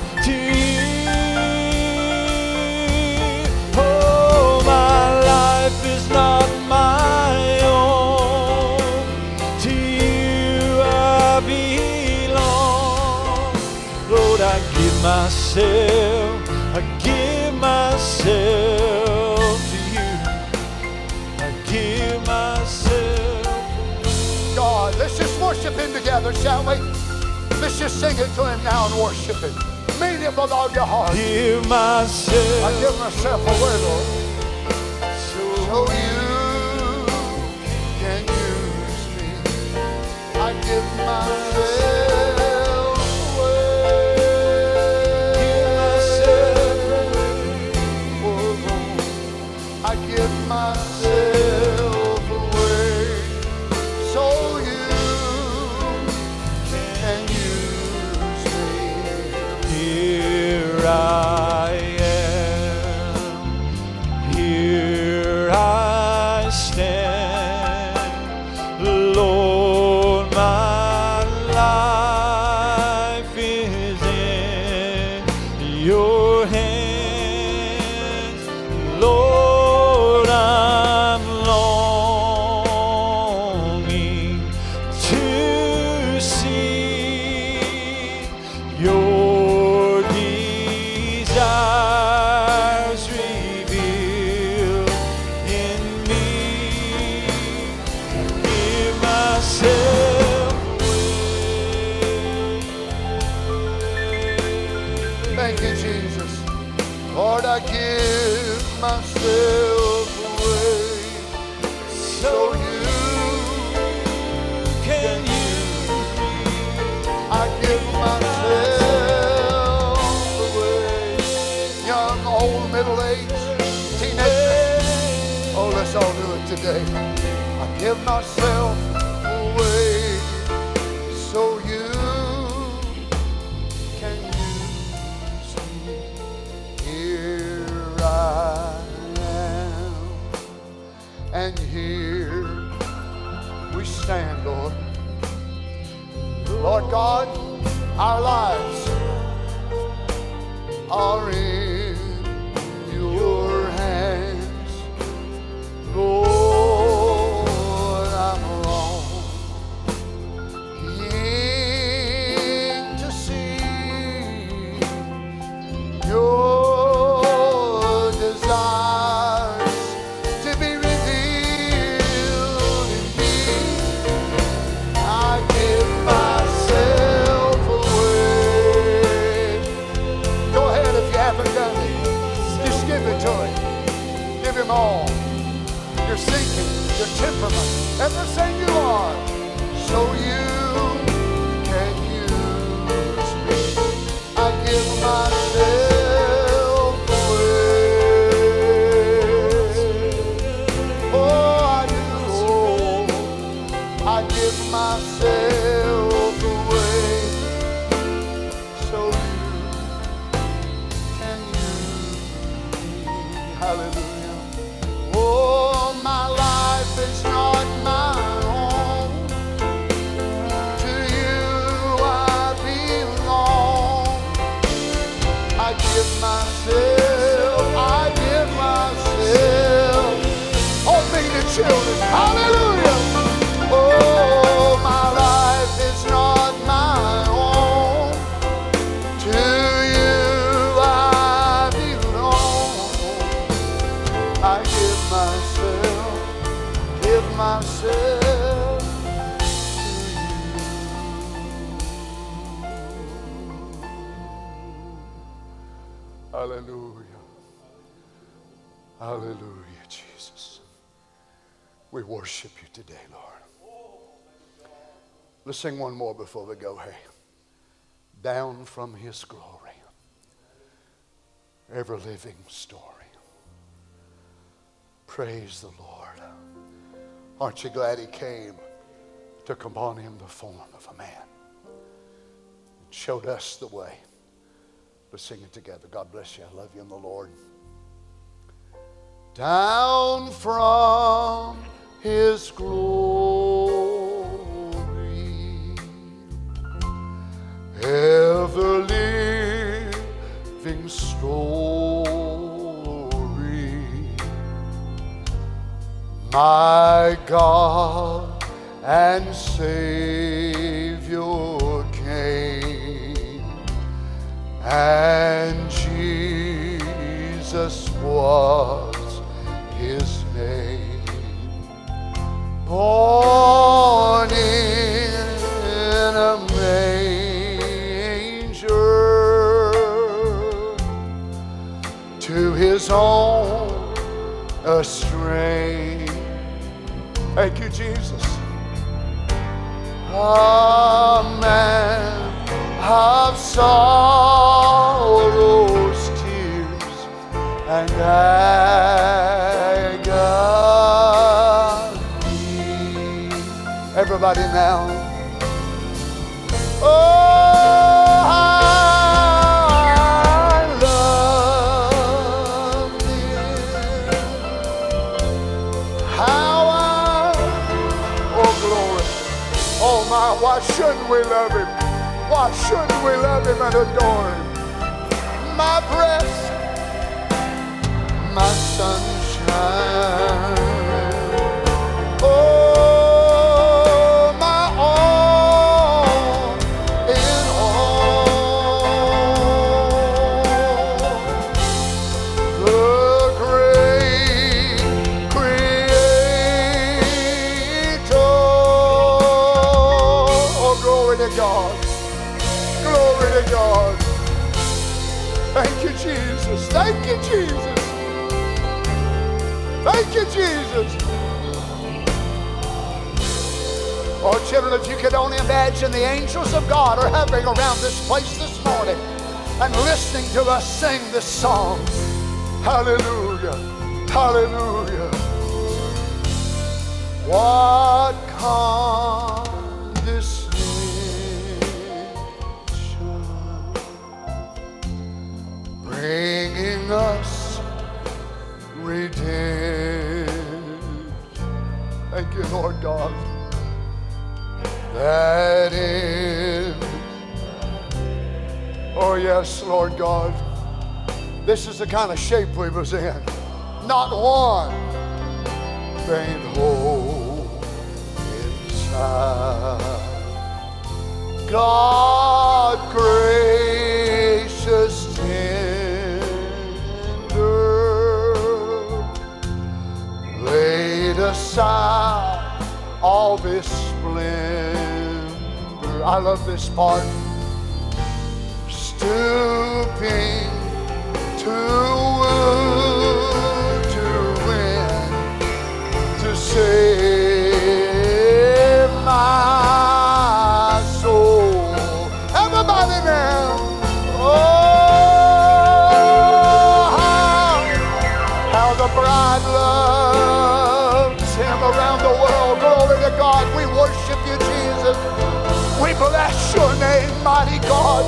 Myself, I give myself to you. I give myself. God, let's just worship Him together, shall we? Let's just sing it to Him now and worship Him. Mean Him with all your heart. Give myself. I give myself away, Lord. so So you can use me. I give myself are. So you worship you today, Lord. Let's sing one more before we go. Hey, down from his glory, ever living story. Praise the Lord. Aren't you glad he came, took upon him the form of a man, and showed us the way? Let's sing it together. God bless you. I love you in the Lord. Down from his glory, ever living story, my God and Savior came and Jesus was his. Born in a manger to his own a strain. Thank you, Jesus. A man of sorrows, tears, and agony. Everybody now. Oh, I love him. How I, oh glory, oh my, why shouldn't we love him? Why shouldn't we love him and adore him? My breath, my sunshine. Thank you, Jesus. Thank you, Jesus. Oh, children, if you could only imagine the angels of God are hovering around this place this morning and listening to us sing this song. Hallelujah. Hallelujah. What condescension bringing us redemption. Thank you, Lord God. That is, oh yes, Lord God. This is the kind of shape we was in. Not one faint hole inside. God gracious laid all this splendor. I love this part. Stooping to woo, to win, to save We bless your name, mighty God.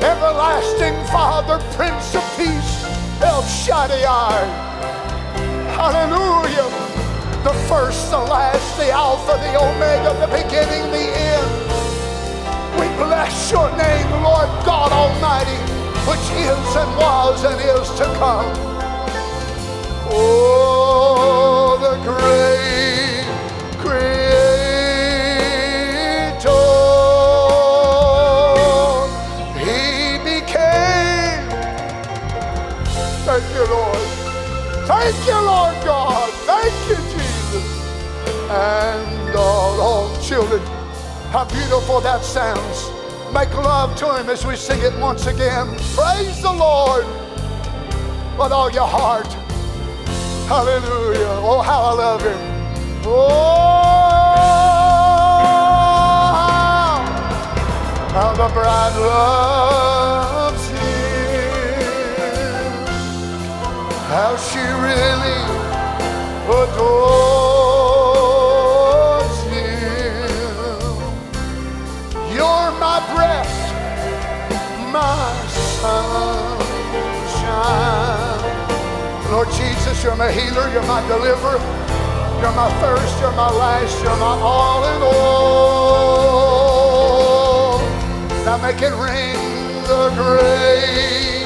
Everlasting Father, Prince of Peace, El Shaddai. Hallelujah. The first, the last, the Alpha, the Omega, the beginning, the end. We bless your name, Lord God Almighty, which is and was and is to come. Oh, the great creator. Thank you, Lord God. Thank you, Jesus. And all, all children, how beautiful that sounds. Make love to him as we sing it once again. Praise the Lord with all your heart. Hallelujah. Oh, how I love him. Oh, how, the bride loves How she really adores him. You're my breath, my sunshine. Lord Jesus, you're my healer, you're my deliverer, you're my first, you're my last, you're my all in all. Now make it ring the great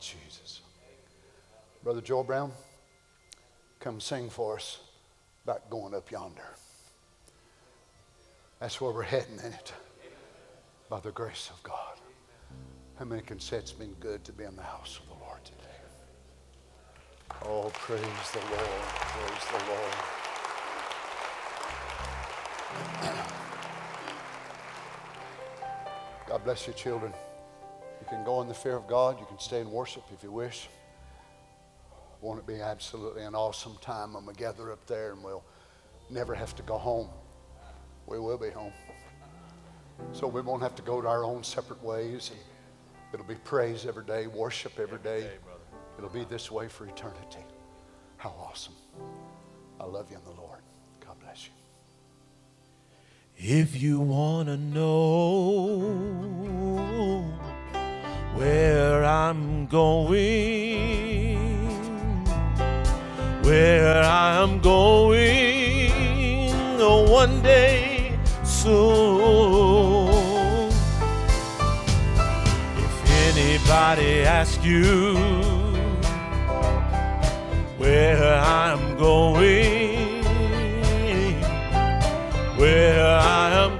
Jesus. Brother Joel Brown, come sing for us about going up yonder. That's where we're heading in it by the grace of God. How many can say it's been good to be in the house of the Lord today? Oh, praise the Lord. Praise the Lord. God bless you, children. You can go in the fear of God. You can stay in worship if you wish. Won't it be absolutely an awesome time when we gather up there and we'll never have to go home? We will be home. So we won't have to go to our own separate ways. And it'll be praise every day, worship every day. It'll be this way for eternity. How awesome. I love you in the Lord. God bless you. If you want to know where I'm going, where I'm going oh, one day soon. If anybody asks you where I'm going, where I am